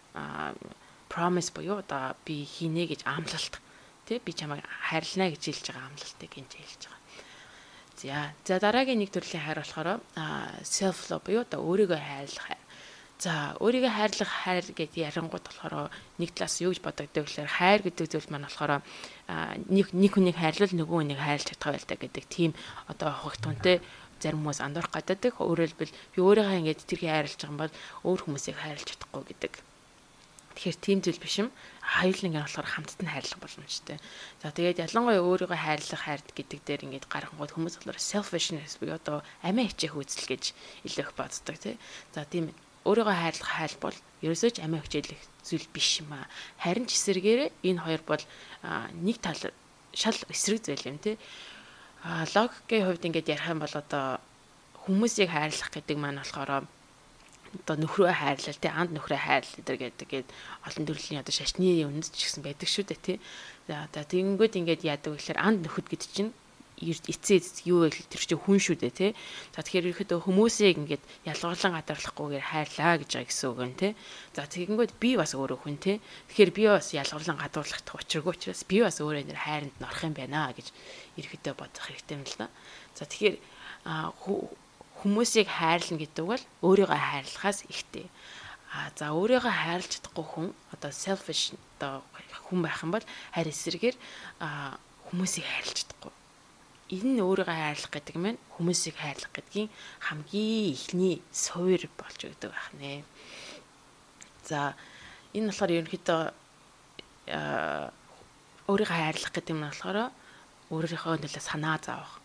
promise буюу одоо би хийнэ гэж амлалт тий би чамайг хайрлана гэж хэлж байгаа амлалтыг энэ хэлж байгаа. За за дараагийн нэг төрлийн хайр болохоор self love буюу одоо өөрийгөө хайрлах хайр. За өөрийгөө хайрлах хайр гэдэг ярангууд болохоор нэг талаас юу гэж бодогддог гэхээр хайр гэдэг зүйл маань болохоор нэг нэг хүнийг хайрлал нөгөө хүнийг хайрлах чадхаа байлаа гэдэг тийм одоо хогтонтэй зарим хүмүүс андуурах гадаадаг. Өөрөөр хэлбэл би өөрийгөө ингэж тэрхий хайрлаж байгаа юм бол өөр хүмүүсийг хайрлаж чадахгүй гэдэг Тэгэхээр тийм зүйл биш юм. Хоёуланг нь болохоор хамтд нь хайрлах боломжтой. За тэгээд ялангуяа өөрийгөө хайрлах хайрд гэдэг дээр ингээд гаргангууд хүмүүс болохоор selfishness буюу одоо амиа хичээх үзэл гэж илээх боддог тий. За тийм өөрийгөө хайрлах хайл бол ерөөсөө ч амиа хичээлэх зүйл биш юм аа. Харин ч эсэргээрээ энэ хоёр бол нэг тал шал эсрэг зүйл юм тий. А логикийн хувьд ингээд ярих юм бол одоо хүмүүсийг хайрлах гэдэг маань болохоор одоо нөхрөө хайрлал тий анд нөхрөө хайрлал гэдэг гэдэг олон төрлийн одоо шашны үнэс ч гэсэн байдаг шүү дээ тий. За одоо тэгэнгүүт ингээд яадаг гэхээр анд нөхөд гэдэг чинь эцээ юу вэ тэр чинь хүн шүү дээ тий. За тэгэхээр ихэд хүмүүсийг ингээд ялгарлан гадарлахгүйгээр хайрлаа гэж байгаа гэсэн үг юм тий. За тэгэнгүүт би бас өөрөө хүн тий. Тэгэхээр би бас ялгарлан гадуурлах учиргүй учраас би бас өөрөө нэр хайранд норох юм байна гэж ирэхдээ бодох хэрэгтэй юм л да. За тэгэхээр хүмүүсийг хайрлна гэдэг бол өөрийгөө хайрлахаас ихтэй. А за өөрийгөө хайрлаж чадахгүй хүн одоо selfish одоо хүн байх юм бол харь эсрэгээр хүмүүсийг хайрлаж чадахгүй. Энэ нь өөрийгөө хайрлах гэдэг нь хүмүүсийг хайрлах гэдгийн хамгийн ихний суур болж өгдөг байх нэ. За энэ болохоор ерөнхийдөө өөрийгөө хайрлах гэдэг нь болохоор өөрийнхөө төлөө санаа зовох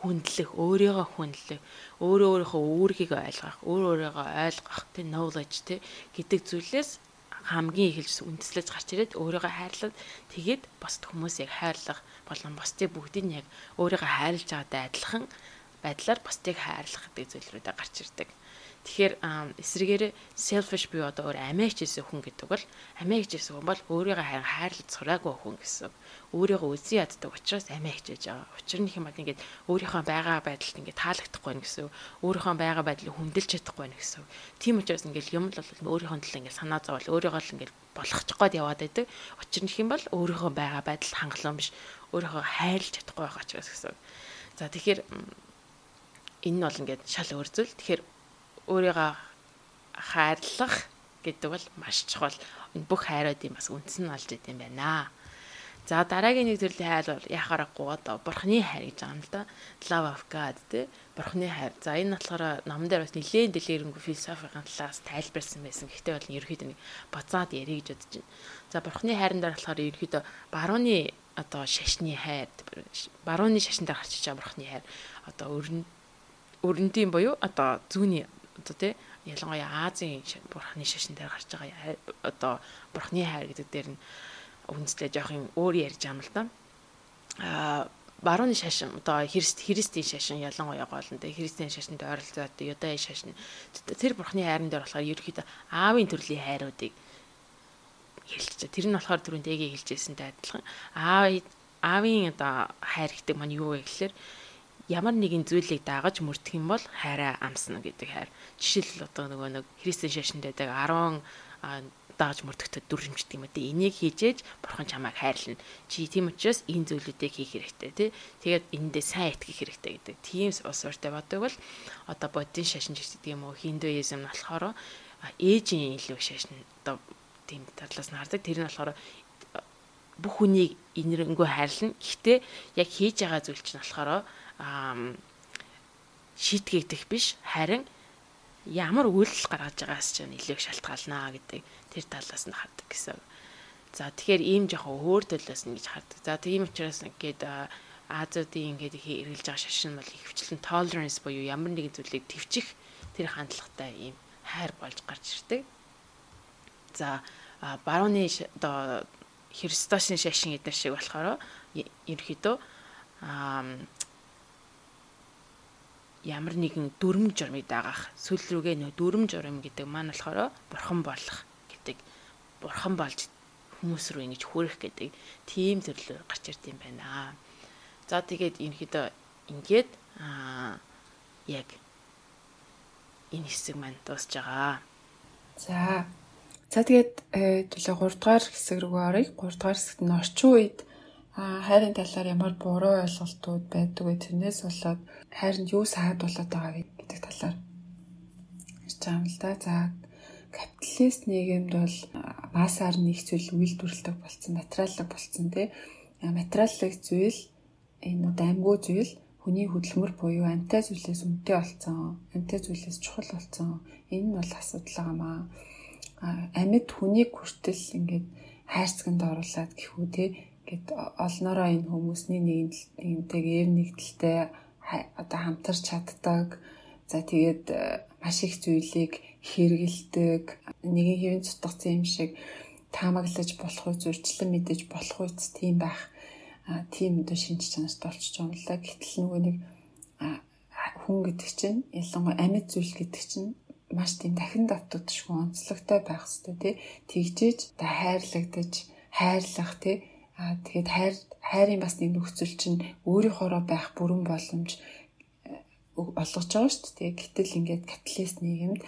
хүндлэх, өөрийгөө хүндлэх, өөрөө өөрийнхөө үүргийг ойлгох, өөр өөрийгөө ойлгох, тэ knowledge тэ гэдэг зүйлээс хамгийн эхэлж үндэслэж гарч ирээд өөрийгөө хайрлаад тэгээд бусд хүмүүсийг хайрлах болон бусдыг бүгдийг яг өөрийгөө хайрлаж байгаатай адилхан байдлаар бусдыг хайрлах гэдэг зүйлрүүдэд гарч ирдэг. Тэгэхээр эсрэгээр selfish буюу одоо өөр амиач гэсэн хүн гэдэг бол амиач гэсэн хүн бол өөрийгөө харин хайрлаж сураагүй хүн гэсэн. Өөрийгөө үзий яддаг учраас амиач гэж байгаа. Учир нь хэм бод ингээд өөрийнхөө байгаа байдалд ингээд таалагдахгүй байх гэсэн. Өөрийнхөө байгаа байдлыг хүндэлж чадахгүй байх гэсэн. Тийм учраас ингээд юм л бол өөрийнхөө төлөө ингээд санаа зовол өөрийгөө л ингээд болгочих гээд яваад байдаг. Учир нь хэм бол өөрийнхөө байгаа байдал хангалуун биш. Өөрийгөө хайрлаж чадахгүй байх учраас гэсэн. За тэгэхээр энэ нь бол ингээд шал өөр зүйл. Тэгэхээр өөрийгөө хайрлах гэдэг бол маш чухал. Энэ бүх хайруудын бас үндэс нь болж идэм байна. За дараагийн нэг төрлийн хайр бол яхаарахгүй одоо бурхны хайр гэж байгаа юм л да. Love of God тий. Бурхны хайр. За энэ болохоор номон дээр бас нэлээд дэлгэрэнгүй философийн талаас тайлбарсан байсан. Гэхдээ бол ерөөхдөө нэг бацаад ярих гэж бодож байна. За бурхны хайран дээр болохоор ерөөхдөө барууны одоо шашны хайр, барууны шашин дээр гарч иж байгаа бурхны хайр. Одоо өрн өрнөдийн буюу одоо зүүнний одоо тий ялангуяа Азийн бурхны шашин дээр гарч байгаа одоо бурхны хайр гэдэг дээр нь үндэслээ жоох юм өөр ярьж байгаа юм л да. Аа барууны шашин одоо христ христийн шашин ялангуяа гол нь тэ христийн шашинд ойролцоод юдаи шашин тэр бурхны хайран дээр болохоор ерөөхдөө аавын төрлийн хайруудыг байгаа. Тэр нь болохоор түрүүн дэгээ хэлжсэнтэй адилхан аав аавын одоо хайр гэдэг маань юу вэ гэхээр ямар нэгэн зүйлийг дагаж мөрдөх юм бол хайраа амсна гэдэг хайр. Жишээлбэл одоо нөгөө нэг Христийн шашинд байдаг 10 дагаж мөрдөхөд дүрмждэг юм үү. Энийг хийжээж бурхан чамайг хайрлна. Чи тийм учраас энэ зүйлүүдийг хийх хэрэгтэй тий. Тэгээд эндээ сайн итгэх хэрэгтэй гэдэг. Тийм ус уртай бодог бол одоо бодийн шашин гэдэг юм уу хиндуизм нь болохоор ээжийн илүү шашин одоо тийм талаас нь хардаг. Тэр нь болохоор бүх хүнийг инэрэнгөө хайрлна. Гэхдээ яг хийж байгаа зүйл чинь болохоор шийтгийгдэх биш харин ямар үйлдэл гаргаж байгаас ч нэлээх шалтгаална гэдэг тэр талаас нь хардаг гэсэн. За тэгэхээр ийм жоохон өөр төлөөс нь гэж хардаг. За тийм учраас ингээд Азиудын ингээд эргэлж байгаа шашин бол ихвчлэн tolerance буюу ямар нэгэн зүйлийг твчих тэр хандлагатай ийм хайр болж гарч ирдэг. За барууны одоо Христосийн шашин эдэр шиг болохоор ерөөхдөө ямар нэгэн дүрм журмыг дагаах сүл рүүгээ нөө дүрм журм гэдэг маань болохоор бурхан болох гэдэг бурхан болж хүмүүс рүү ингэж хүрэх гэдэг тийм зөвлөл гарч ирд юм байна. За тэгээд ерөнхийдөө ингээд аа яг энэ хэсэг маань дуусж байгаа. За. За тэгээд төлөө 3 дугаар хэсэг рүү оръё. 3 дугаар хэсэгт нь орчин үед хайрын талаар ямар буруу ойлголтууд байдаг вэ? Тэрнээс болоод хайранд юу саадуулаад байгаа вэ гэдэг талаар ярьж байгаа юм л да. За капиталист нийгэмд бол масаар нэг зүйл үйлдвэрлэдэг болсон, материаллык болсон тий. Материаллык зүйл энэ одоо амьгүй зүйл хүний хөдөлмөр буюу амтай зүйлээс үнэтэй болсон, амтай зүйлээс чухал болсон. Энэ нь бол асуудал байгаамаа. Амьд хүнийг хүртэл ингээд хайрцагт оруулаад гэхүү те гэд олноороо энэ хүмүүсний нэгэнтэйг эв нэгдэлтэй одоо хамтарч чаддаг. За тэгээд э, маш их зүйлийг хэрэгэлдэг. Нэгэн хэвэн цутгацсан юм шиг таамаглаж болох үе, зөрчлөн мэдэж болох үец тийм байх. А тийм одоо шинж чанарт болчихж байгаа юм л да. Гэтэл нөгөө нэг хүн гэдэг чинь ялангуяа амьд зүйл гэдэг чинь маш тийм дахин давтагдшгүй онцлогтой байх хэрэгтэй тий. Тэгжээж та хайрлагдаж, хайрлах тий Аа тэгээд хайр хайрын бас нэг нөхцөл чинь өөрийнхоороо байх бүрэн боломж э, олгож байгаа шүү дээ. Гэтэл ингээд капиталист нийгэмд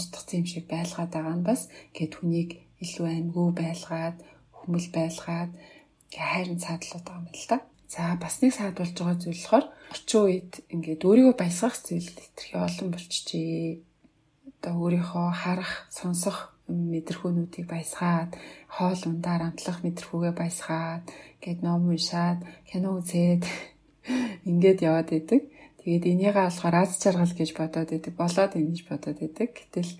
цутгсан юм шиг байлгаад байгаа нь бас гээд хүнийг илүү амьгүй байлгаад, хүмүл байлгаад хайрын цаадлууд байгаа юм л та. За бас нэг саадуулж байгаа зүйл болохоор орчин үед ингээд өөрийгөө баясгах зүйл хэтэрхий олон болчихжээ. Одоо өөрийнхөө харах, сонсох мэдрэхүүнүүдийг баясгаад хоол ундаар амтлах мэдрэхүүгээ баясгаад гээд ном уншаад кино үзээд ингээд яваад идэг. Тэгээд энийгээ болохоор аз жаргал гэж бодоод идэг. Болоод ийн гэж бодоод идэг. Гэтэл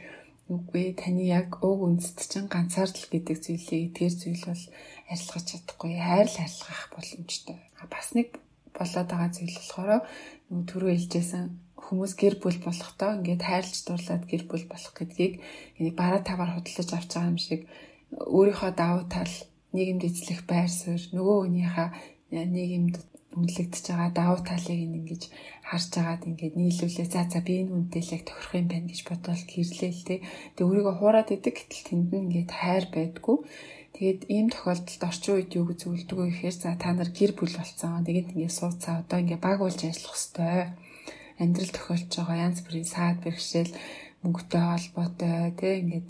үгүй таны яг уг үндэст чинь ганцаардл гэдэг зүйлийг эдгээр зүйл бол арилгаж чадахгүй. Хайр л арилгах боломжтой. Бас нэг болоод байгаа зүйл болохоор нөгөө түрүү хэлжсэн хүмүүс гэр бүл болохдоо ингээд хайрлж дурлаад гэр бүл болох гэдгийг бараа таваар худалдаж авч байгаа юм шиг өөрийнхөө давуу тал нийгэмд эзлэх байр суурь нөгөө хүнийхээ нийгэмд үнэлэгдэж байгаа давуу талыг ингэж харж агаад ингээд нийлүүлээ. За за би энэ хүнтэй л яг тохирох юм байна гэж бодвол гэрлээ л те. Тэг өөрийгөө хуураад идэг гэтэл тэнд нь ингээд хайр байдгүй. Тэгээд ийм тохиолдолд орчин үед юу гэж зөвлөдөг вэ гэхээр за та нар гэр бүл болцсон. Тэгээд ингээд сууцаа одоо ингээд баг болж ажиллах хэвээр амьдрал тохиолж байгаа янз бүрийн саад бэрхшээл мөнгөтэй холбоотой тий ингээд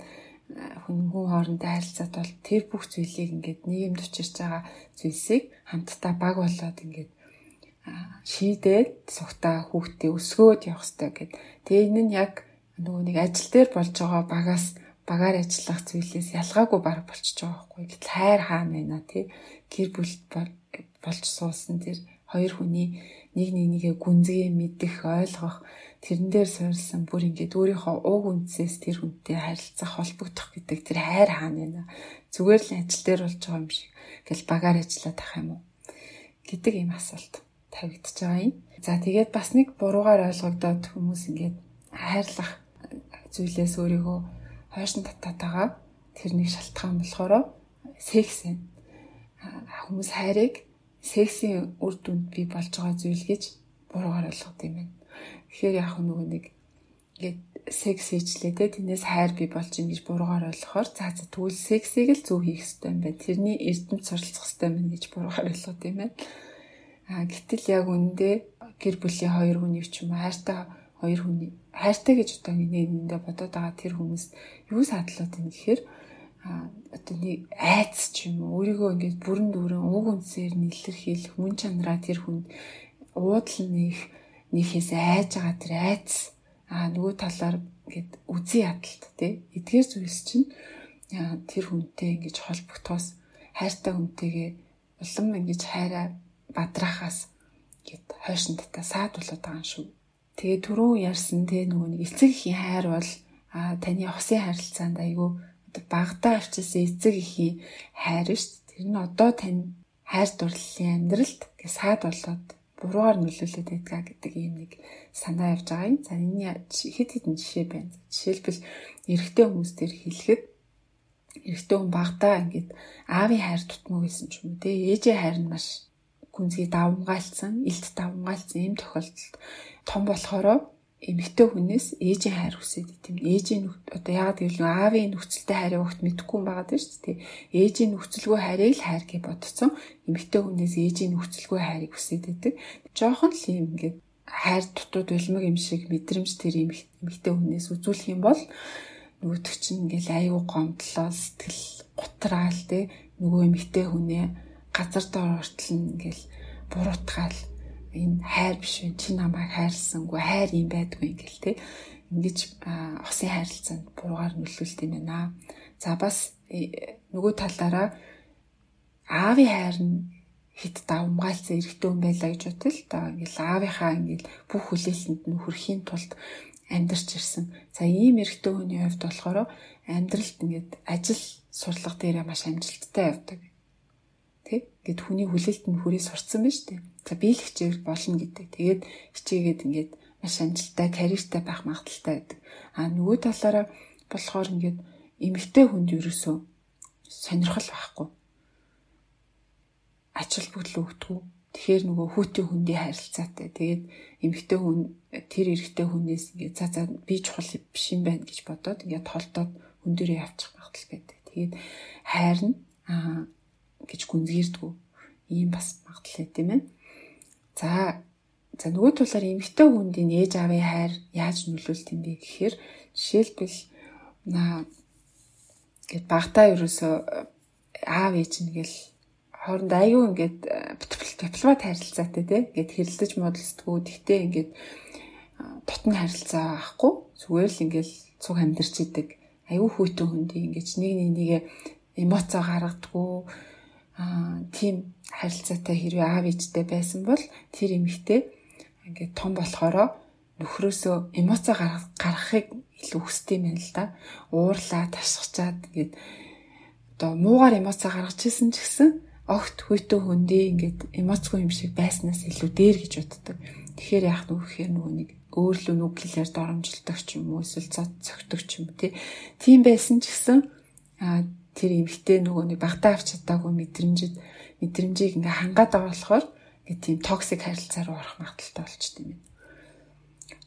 хүн хүн хоорондоо харилцаад бол тэр бүх зүйлийг ингээд нийгэмд учирч байгаа зүйлсийг хамтдаа баг болоод ингээд шийдээд сугтаа хүүхдээ өсгөөд явах хэрэгтэй гэд. Тэгээ энэ нь яг нөгөө нэг ажил дээр болж байгаа багаас багаар ажиллах зүйлээс ялгаагүй баг болчихж байгаа байхгүй. Гэтэл хайр хаана байна тий? Гэр бүл болж суусан тэр хоёр хүний нэг нэг нэгээ гүнзгий мэдэх, ойлгох тэрэн дээр суурилсан бүр ингээд өөрийнхөө уг үнцээс тэр хүнтэй харилцах, холбогдох гэдэг тэр хайр хаана байна. Зүгээр л ажил дээр болж байгаа юм шиг. Гэл багаар ажиллаад ах юм уу? гэдэг ийм асуулт тавигдчихж байгаа юм. За тэгээд бас нэг буруугаар ойлгогдоод хүмүүс ингээд хайрлах зүйлээс өөрийгөө хойшин татаад байгаа. Тэр нэг шалтгаан болохоор секс юм. Хүмүүс хайрыг сексийн үр дүнд би болж байгаа зүйл гэж буруугаар ойлгоод юм байна. Тэгэхээр яг нөгөө нэг ингээд секс хийчлээ те тэрнээс хайр би болж ин гэж буруугаар ойлгохоор за за тэгвэл сексийг л зөв хийх хэрэгтэй юм байна. Тэрний эрдэмт суралцах хэрэгтэй юм гэж буруугаар ойлгоод юм байна. А гэтэл яг үндэ гэр бүлийн хоёр хүнийг ч юм уу хайртай хоёр хүний хайртай гэж одоо миний нэндээ бодоод байгаа тэр хүмүүст юу садлаад байна гэхээр одоо нэг айц ч юм уу? Өөрийгөө ингээд бүрэн дүүрэн уг үнсээр нэлэрхийлэх мөн чанараа тэр хүн уудлал нэх нэхээс айж байгаа тэр айц. Аа нөгөө талаар ингээд үзий ядалт тий. Эдгээр зүйлс чинь тэр хүнтэй ингэж холбогдохоос хайртай хүнтэйгээ улам ингэж хайраа бадрахаас гэд хойшин татаа саад болоод байгаа юм шүү. Тэгээ түрүү ярьсан те нөгөө нэг эцэг ихийн хайр бол а таны хосын харилцаанд айгүй багтаа авчирсан эцэг ихийн хайр дээ. Тэр нь одоо тань хайр дурлалын амьдралд гэ саад болоод буруугаар нөлөөлөд байдгаа гэдэг ийм нэг санаа явж байгаа юм. За энэ хэд хэдэн жишээ байна. Жишээлбэл эрэгтэй хүмүүс төр хэлэхэд эрэгтэй хүн багтаа ингээд аавын хайр тутмаа гэсэн ч юм уу те ээжийн хайр нь маш гүнзгий давмгаалцсан, илт давмгаалцсан ийм тохиолдолд том болохоро эмэгтэй хүнээс ээжийн хайр хүсээд тийм ээжийн одоо яагаад гэвэл аавын нөхцөлтэй хайрыг огт мэдэхгүй байгаа даа шүү дээ. Ээжийн нөхцөлгүй хайрыг л хайр гэж бодсон. Эмэгтэй хүнээс ээжийн нөхцөлгүй хайрыг хүсээд байдаг. Жохон л юм ингээд хайр дутууд улмаг юм шиг мэдрэмж тэр эмэгтэй хүнээс үзүүлэх юм бол нөгөөдөг чинь ингээл аюу гомдлоо сэтгэл гутраал те нөгөө эмэгтэй хүнээ газар доор ортол ингээл буруутгаал энэ хайр биш вэ? Чи намайг хайрласангүй хайр юм байдгүй ингээл те. Ингиж осын хайрлцаанд буруугаар нөлөөлт юм байна. За бас э, нөгөө талаараа аавын хайр нь хит давмгаалцсан эрэгтэй хүн байлаа гэж ботол та ингээл аавынхаа ингээл бүх хүлээлтэнд нь хүрхийн тулд амьдарч ирсэн. За ийм эрэгтэй хүний хувьд болохоор амьдралд ингээд ажил сурлага дээрээ маш амжилттай явдаг Ингээд хүний хүлээлт нь хүрээ сурцсан байна шүү дээ. За би л хичээл болно гэдэг. Тэгээд хичээгээд ингээд маш амжилттай, карьертай байх магадaltaй байдаг. А нөгөө талаараа болохоор ингээд эмэгтэй хүнд ерөөсөө сонирхол байхгүй. Ачаал бүгд өгдөггүй. Тэгэхээр нөгөө хүүтийн хүндийн харилцаатай. Тэгээд эмэгтэй хүн тэр эрэгтэй хүнээс ингээд за за би чухал биш юм байна гэж бодоод ингээд толдоод хүн дээрээ явчих магадaltaй байдаг. Тэгээд хайр нь аа гэж гүнзгийрдгүү. Ийм бас магадлал тийм ээ. За за нөгөө талаар эмэгтэй хүндийн ээж аавын хайр яаж нөлөөлт юм бэ гэхээр жишээлбэл наа гэд багтаа ерөөсөө аав ээж нэгэл хооронд аюу ингээд дипломат харилцаатай тий ингээд хэрэлдэж модалцдгүү тэгтээ ингээд дотны харилцаа авахгүй. Зүгээр л ингээд цуг амьдэрч идэг. Аюу хүйтэн хүндий. Ингэж нэг нэг нэгэ эмоцоо гаргадаггүй аа тийм харилцаатай хэрвээ аав ээжтэй байсан бол тэр эмэгтэй ингээд том болохоро нөхрөөсөө эмоцоо гаргахыг илүү хүсдэг юм л да. Уурлаа, ташгичаад ингээд одоо муугар эмоцоо гаргаж исэн ч гэсэн огт хүйтэн хөндий ингээд эмоцгүй юм шиг байснаас илүү дээр гэж боддог. Тэгэхээр яах нүг гэхээр нөгөө нэг өөрлөө нүг гэлээр доромжилдог ч юм уу эсвэл цогтөг ч юм тий. Тийм байсан ч гэсэн тэр эмхтэй нөгөө нэг багтаа авч чадаагүй мэдрэмжид мэдрэмжийг ингээ хангаад болохоор ингээ тийм токсик харилцаа руу орох магадaltaй болчт юм.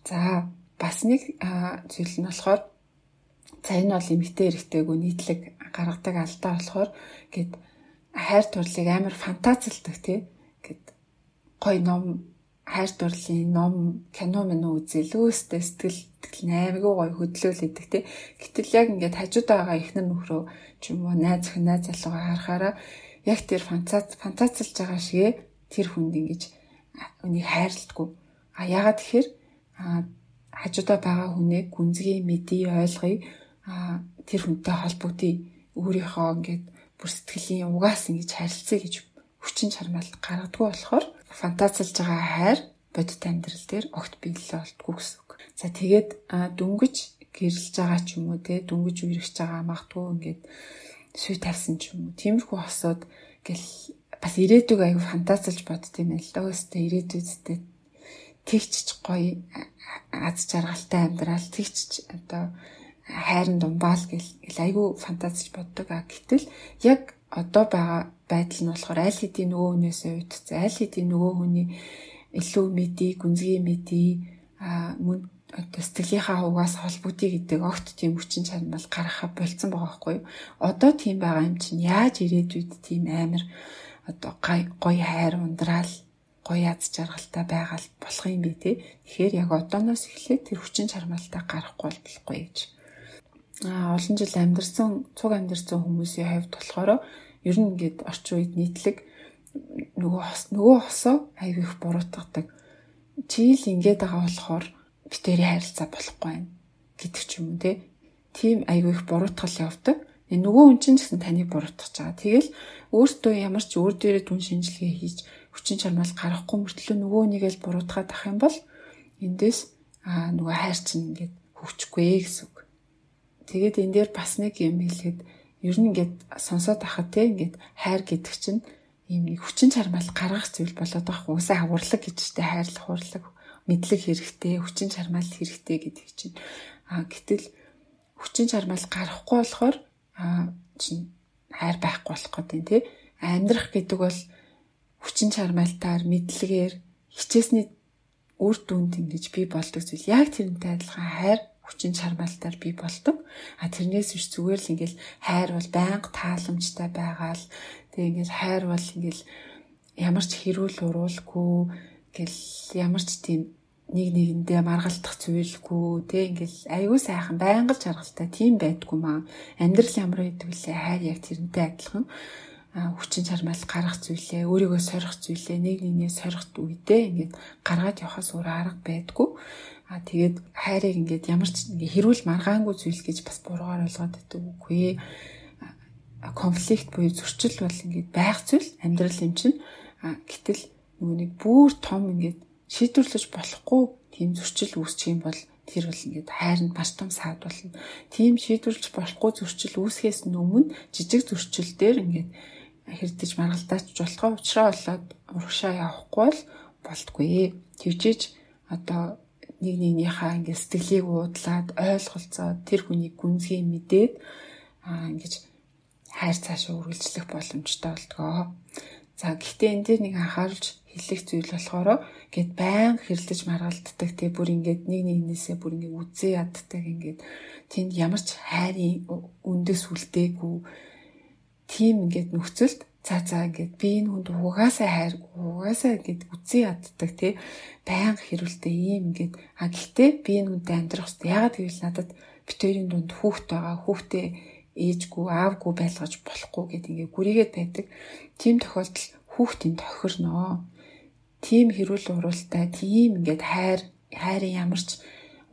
За бас нэг зүйл нь болохоор за энэ бол эмгтэй эрэгтэйгөө нийтлэг гаргадаг алдаа болохоор гээд хайр турлыг амар фантазилдаг тий гээд гой ном хайр дурлалын ном кино мэн үзэл өөстэй сэтгэл тэгэл аймаггүй гой хөдлөөлөдөг тий гэтэл яг ингээд хажууд байгаа ихнэр нөхрөө ч юм уу найз охин найз залуугаа харахаараа яг тэр фантаз фантазилж байгаа шигэ тэр хүнд ингэж үнийг хайрладгүй а ягаад тэгэхээр хажуудаа байгаа хүнээ гүнзгий мэдий ойлгоё а тэр хүнтэй холбогдъё. Өөрийнхөө ингээд бүр сэтгэлийн угаас ингэж харилцъя гэж хүчин чармаалт гаргадгүй болохоор фантазилж байгаа хайр бодит амьдрал дээр огт биелэл болтгүй гэсэн үг. За тэгээд дөнгөж гэрэлж байгаа ч юм уу те дөнгөж үерхэж байгаа магтгүй ингээд сүй тавьсан ч юм уу. Тиймэрхүү хосууд гэл бас ирээдүг аяг фантазилж боддtiin байл л өстэй ирээдүйдтэй тэгчч гоё аз жаргалтай амьдрал тэгчч одоо хайрын думбаал гэл айгүй фантазиж боддог а гэтэл яг одоо байгаа байдал нь болохоор аль хэдийн нөгөө хүнээсээ уйдцсан аль хэдийн нөгөө хүний илүү мэдий гүнзгий мэдий а мөн одоо сэтгэлийнхаа угаас холбогдъё гэдэг огт тийм хүчин чармал гаргахаа болцсон байгаа байхгүй юу. Одоо тийм байгаа юм чинь яаж ирээдүйд тийм амар одоо гоё хайр ундраал гоё яз жаргалтай байгаа болох юм бэ те. Тэгэхээр яг одооноос эхлээд тэр хүчин чармаалтаа гарахгүй болохгүй гэж. Аа олон жил амьдарсан, цуг амьдарсан хүмүүсийн хувьд болохоор ер нь ингээд орчин үед нийтлэг нөгөө хос нөгөө хосоо аяг их буруутгадаг. Чи л ингээд байгаа болохоор битэрийн харилцаа болохгүй байна гэдэг ч юм уу те. Тийм аяг их буруутгал явдаг. Нөгөө хүн чинь гэсэн таныг буруутгах байгаа. Тэгэл өөртөө ямар ч өөр дээрээ түн шинжилгээ хийж хүчин чармаал гаргахгүй мөртлөө нөгөө нэгээ л буруутгаад ах юм бол эндээс аа нөгөө хайр чинь ингээд хөвчихгүй гэсэн. Тэгээд энэ дээр бас нэг юм хэлэхэд ер нь ингээд сонсоод ахад те ингээд хайр гэдэг чинь ийм нэг хүчин чармаал гаргах зүйл болоод байгаа уусаа хаварлаг гэж тэ хайрлах хурлаг мэдлэг хэрэгтэй хүчин чармаал хэрэгтэй гэдэг чинь. А гэтэл хүчин чармаал гарахгүй болохоор а чинь хайр байхгүй болох гэдэг тий амьдрах гэдэг бол хүчин чармаалтаар мэдлэгээр хичээсний үр дүнд ингэж бий болдог зүйл. Яг тэрнтэй адилхан хайр хүчин чармаалтаар бий болдог. А тэрнээс биш зүгээр л ингээл хайр бол байнга тааламжтай байгаал. Тэгээ ингээл хайр бол ингээл ямар ч хэрүүл уруулгүй гэл ямар ч тийм нэг нэгэндээ маргалдах зүйлгүй. Те ингээл аягүй сайхан байнга л жаргалтай тийм байдгүй маа. Амьдрал ямар байдаг вэ? Хайр яг тэрнтэй адилхан. Хүчин чармаал гарах зүйлээ өөрийгөө сорих зүйлээ нэг нэгнээ сорих үедээ ингээд гаргаад явахаас өөр арга байдгүй А тэгээд хайрыг ингээд ямар ч ингээ хэрүүл маргаангүй зүйл гэж бас буруугаар ойлгоод байдаг үгүй. Конфликт буюу зөрчил бол ингээд байх зүйл амьдрал юм чинь. А гэтэл нөгөө нэг бүр том ингээд шийдвэрлэж болохгүй тийм зөрчил үүсчих юм бол тэр бол ингээд хайранд маш том саад болно. Тийм шийдвэрлэж болохгүй зөрчил үүсгэхээс өмнө жижиг зөрчил дээр ингээд хэрдэж маргалдаач болохоо уучраа болоод урагшаа явахгүй бол болтгүй. Твжиж одоо нэг нэгнийхээ ингээд сэтгэлийг уудлаад ойлголцоод тэр хүнийг гүнзгий мэдээд аа ингэж хайр цаашаа үргэлжлэх боломжтой болтгоо. За гэхдээ энэ дээр нэг анхааруулж хэлэх зүйл болохоор гээд байн хэрэлдэж маргалддаг те бүр ингээд нэг нэгнээсээ бүр ингээд үзээ яддаг ингээд тэнд ямар ч хайрын үндэс үлдээгүй тийм ингээд нөхцөлд цаа цаа ингээд би энэ хүнд угаасаа хайр угаасаа ингээд үзээ яддаг тий. Байнга хэрүүлтэй ийм ингээд а гэхдээ би энэ хүнтэй амьдрах хэрэгтэй ягаад гэвэл надад битэрийн дунд хүүхд байгаа хүүхдээ ээжгүй аавгүй байлгаж болохгүй гэд ингээд гүрийгээд байдаг. Тийм тохиолдолд хүүхдийн тохирноо. Тийм хэрүүл уруултай тийм ингээд хайр хайрын ямар ч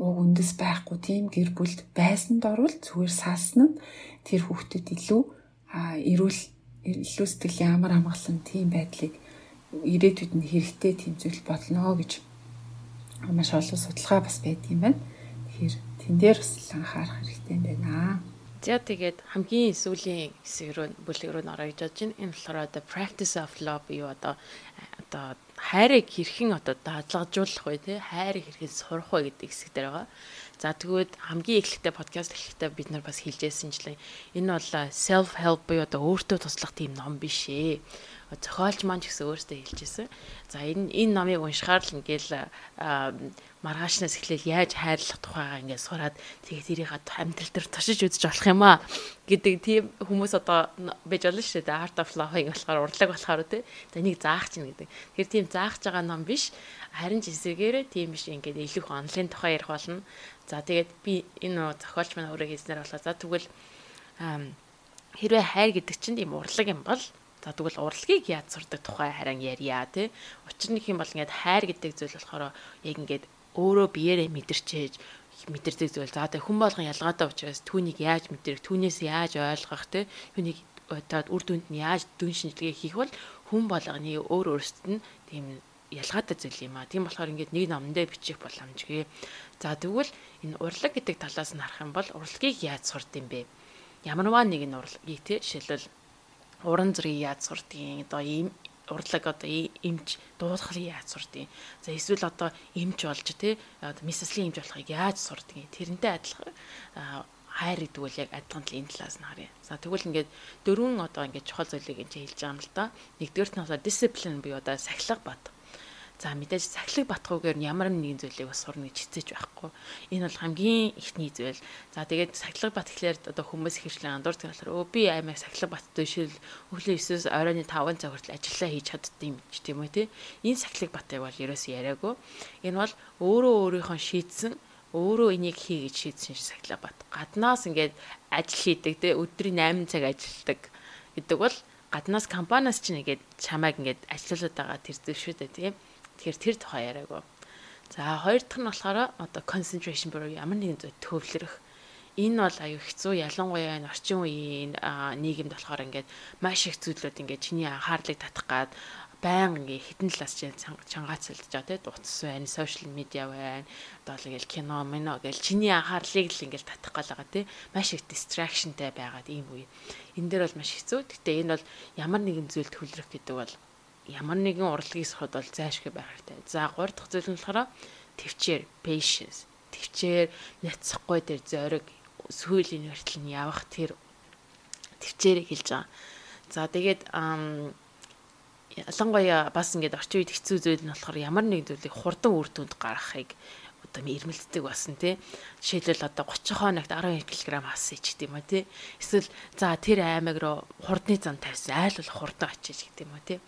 уг үндэс байхгүй тийм гэр бүлд байсанд орвол зүгээр саасан нь тэр хүүхдэд илүү эрүүл илүү сэтгэл ямар амгалан тийм байдлыг ирээдүйд нь хэрэгтэй зүйл болно гэж маш олон судалгаа бас байд юм байна. Тэгэхээр тэн дээр бас анхаарах хэрэгтэй байна. За тэгээд хамгийн сүүлийн хэсэг рүү бүлэг рүү нөрөө гэж бодож байна. Энэ болохоор the practice of love юу одоо одоо хайрыг хэрхэн одоо дадлгажуулах вэ те хайрыг хэрхэн сурах вэ гэдэг хэсэг дээр байгаа. За тэгвэл хамгийн эхлэхдээ подкаст эхлэхдээ бид нар бас хэлжсэнчлээ. Энэ бол self help буюу одоо өөртөө туслах тийм ном биш ээ зохиолч маань ч гэсэн өөртөө хэлжсэн. За энэ энэ номыг уншихаар л ингээл маргаашнаас эхлээл яаж хайрлах тухайгаа ингээд сураад тэгээд тэрийг амьдрал дээр тушиж үзэж болох юм аа гэдэг тийм хүмүүс одоо байж болно шүү дээ. Art of Love-ыг болохоор урлаг болохоор тий. За энийг заах чинь гэдэг. Тэр тийм заах байгаа ном биш. Харин ч эсвэргээрээ тийм биш ингээд илүү их онлайн тухай ярих болно. За тэгээд би энэ зохиолч маань өөрөө хийснээр болоо. За тэгвэл хэрвээ хайр гэдэг чинь ийм урлаг юм бол За тэгвэл урлагийг яаж сурдаг тухай харин ярья тий. Учир нь хэм бол ингээд хайр гэдэг зүйл болохоор яг ингээд өөрөө биеэрээ мэдэрчээж мэдэрдэг зүйл. За тэг хүн болгон ялгаатай учраас түүнийг яаж мэдэрэх, түүнээс яаж ойлгох тий. Түүнийг одоо үр дүнд нь яаж дүн шинжилгээ хийх бол хүн болгоны өөр өөрсдөд нь тийм ялгаатай зүйл юм а. Тийм болохоор ингээд нэг номдөө бичих боломжгүй. За тэгвэл энэ урлаг гэдэг талаас нь харах юм бол урлагийг яаж сурд юм бэ? Ямарваа нэгэн урлагийг тий жишээлбэл уран зургийг яаж сурдгийг одоо ийм урлаг одоо эмч дуудахыг яаж сурдгийг за эсвэл одоо эмч болж тий месслийн эмч болохыг яаж сурдгийг тэрнтэй адилхан хайр гэдэг үл яг адилхан л энэ талаас нь харъя. За тэгвэл ингээд дөрвөн одоо ингээд чухал зүйлийг энэ хэлж байгаа юм л да. Нэгдүгээр нь болохоор дисциплин буюу одоо сахилга бат. За мэдээж сахилыг батхгүйгээр ямар нэгэн зүйлийг бас сурна гэж хичээж байхгүй. Энэ бол хамгийн ихний зүйл. За тэгээд сахилыг бат гэхлээр одоо хүмүүс хэрчлэн андуурдаг болохоор өө би аймаг сахилыг баттай шил өглөө 9-с оройн 5 цаг хүртэл ажиллаа хийж чаддсан юм ч тийм үү те. Энэ сахилыг батыг бол ерөөсөө яриаггүй. Энэ бол өөрөө өөрийнхөө шийдсэн өөрөө энийг хий гэж шийдсэн сахилаа бат. Гаднаас ингээд ажил хийдэг те өдрийн 8 цаг ажилладаг гэдэг бол гаднаас компаниас ч нэгээд чамайг ингээд ажиллуулад байгаа тэр зүйл шүү дээ тийм. Тэгэхээр тэр тухай яриаггүй. За хоёр дахь нь болохоор одоо concentration буюу ямар нэгэн зүйл төвлөрөх. Энэ бол аюу хэцүү ялангуяа энэ орчин үеийн нийгэмд болохоор ингээд маш их зүйлүүд ингээд чиний анхаарлыг татах гад баян ингээ хитэн талаас чинь чангаацалдж байгаа те утас байна, сошиал медиа байна. Одоо л ингээл кино, мино гэл чиний анхаарлыг л ингээл татах гал байгаа те. Маш их distractionтэй байгаад ийм үе. Энэ дээр бол маш хэцүү. Гэтэ энэ бол ямар нэгэн зүйл төвлөрөх гэдэг бол ямар нэгэн урлагийг соход бол зайлшгүй байх хэрэгтэй. За 3 дахь зүйл нь болохоор төвчээр patience. Төвчээр няцахгүй дээр зориг сүүлийн хүртэл нь явах тэр төвчээрийг хэлж байгаа. За тэгээд ялангуяа бас ингээд орчин үед хэцүү зүйл нь болохоор ямар нэг зүйлийг хурдан үр дүнд гаргахыг одоо ирмэлддэг басан тий. Жишээлбэл одоо 30 хоногт 12 кг хас ич гэдэг юм уу тий. Эсвэл за тэр аймаг руу хурдны зам тавьсан айл бол хурдан очиж гэдэг юм уу тий.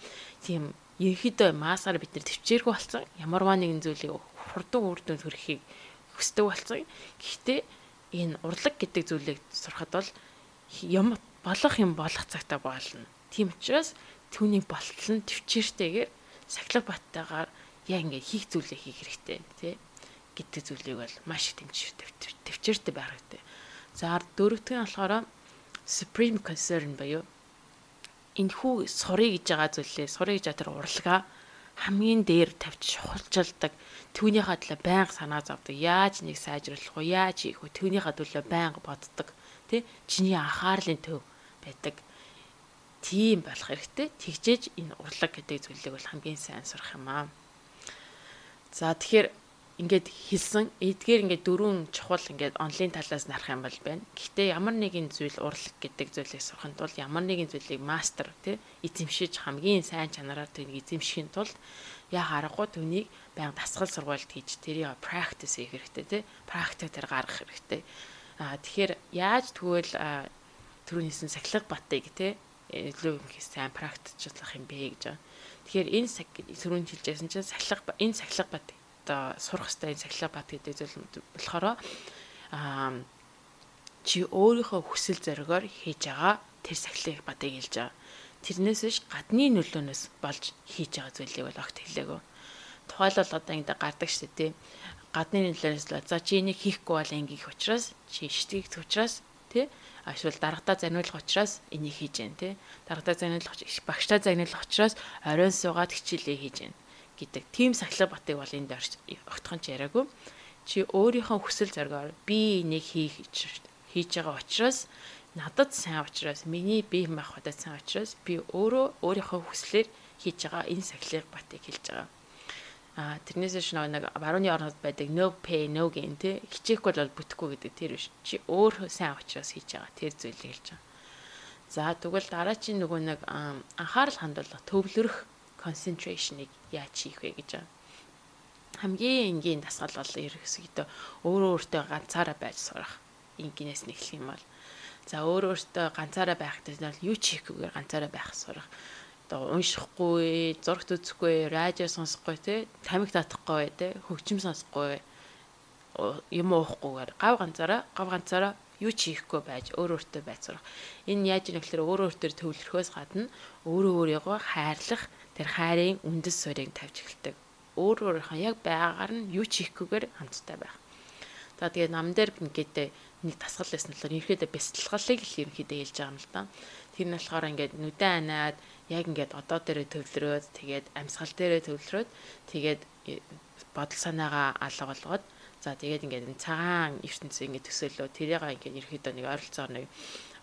Тийм ерөөхдөө масаар бид нар төвчээргүй болсон. Ямарваа нэгэн зүйлийг хурдан үрдэн төрөхийг хүсдэг болсон. Гэхдээ энэ урлаг гэдэг зүйлийг сурахад бол юм болох юм болох цагтаа болно. Тийм учраас түүний болтол нь төвчээртэйгээр сахилга баттайгаар яа ингээд хийх зүйлээ хийх хэрэгтэй тий гэдэг зүйлийг бол маш их төвчээртэй байх хэрэгтэй. За дөрөвдөг нь болохоор supreme concern буюу энэ хүү сурыг гэж байгаа зүйлээ сурыг гэж тэр урлагаа хамгийн дээр тавьж шухалчилдаг. Түүнийхээ төлөө байнга санаа зовдөг яаж нэг сайжруулах вэ? Яаж хийх вэ? Түүнийхээ төлөө байнга боддог. Тий чиний анхаарлын төв байдаг. Тийм болох хэрэгтэй. Тэгжээж энэ урлаг гэдэг зүйлийг бол хамгийн сайн сурах юм аа. За тэгэхээр ингээд хэлсэн эдгээр ингээд дөрвөн чухал ингээд онлайн талаас нарах юм бол байна. Гэхдээ ямар нэгэн зүйл урлаг гэдэг зүйлийг сурахын тулд ямар нэгэн зүйлийг мастер тий эзэмшиж хамгийн сайн чанараар түүнийг эзэмшихийн тулд яа харахгүй түүнийг баян дасгал сургуульд хийж тэрийг practice хийх хэрэгтэй тий практик дээр гаргах хэрэгтэй. Аа тэгэхээр яаж тэгвэл түрүүнийсэн сахилга батыг тий илүү их сайн практичлах юм бэ гэж байна. Тэгэхээр энэ түрүүнд хэлжсэн чинь сахилга энэ сахилга бат одоо сурах хэрэгтэй цахилгаан бат гэдэг зүйл болохоор аа чи өөрийнхөө хүсэл зоригоор хийж байгаа тэр сахилгыг батыг хэлж байгаа. Тэрнээс биш гадны нөлөөнөөс болж хийж байгаа зүйлийг бол огт хэлээгүй. Тухайлбал одоо ингэ гардаг шүү дээ. гадны нөлөөлөөс л за чи энийг хийхгүй бол ингээх учраас чи шитгэх учраас тий ашвал дарагтаа заниулах учраас энийг хийж гэн тий дарагтаа заниулах багштай заниулах учраас оройн суугаад хичээлээ хийж гэн гэдэг. Тийм сахилга батыг бол энд огтхон ч яриаггүй чи өөрийнхөө хүсэл зоригоор би энийг хийх хийж байгаа учраас надад сайн учраас миний бие махбодод сайн учраас би өөрөө өөрийнхөө хүслээр хийж байгаа энэ сахилгыг батыг хэлж байгаа. А тэрнээс ш нэг барууны орнод байдаг no pay no gain тий хичээхгүй бол бүтэхгүй гэдэг. Тэр биш. Чи өөр сайн учраас хийж байгаа. Тэр зүйлийг хэлж байгаа. За тэгвэл дараачийн нөгөө нэг анхаарал хандуулах төвлөрөх concentration-ыг яаж хийх вэ гэж байгаа. Хамгийн энгийн дасгал бол ерөөсөдөө өөрөө өөртөө ганцаараа байж сурах. Энгийнээс нэхлэх юм бол за өөрөө өөртөө ганцаараа байх гэдэг нь юу ч хийхгүйгээр ганцаараа байх сурах одоо уншихгүй, зурагт үзэхгүй, радио сонсохгүй те, тамиг татахгүй те, хөгжим сонсохгүй юм уухгүйгээр гав ганцаараа гав ганцаараа юу ч хийхгүй байж өөр өөртөө байж сурах. Энэ яаж юм гэхээр өөр өөртөө төвлөрөхөөс гадна өөрөө өөрийгөө хайрлах тэр хайрын үндэс суурийг тавьж эхэлдэг. Өөр өөрийнхөө яг байгаагаар нь юу ч хийхгүйгээр хамттай байх. За тэгээд нам дээр ингээд нэг тасгал байсан болохоор ерөөдөө бясалгалыг л ерөөдөө хэлж байгаа юм л да. Тэр нь болохоор ингээд нүдэн анаад яг ингээд одоо дээрээ төвлөрөөд тэгээд амьсгал дээрээ төвлөрөөд тэгээд бодол санаагаа алга болгоод за тэгээд ингээд цагаан ертөнцийн ингээд төсөөлөө тэрийг ингээд ерөөхдөө нэг ойролцоогоор нэг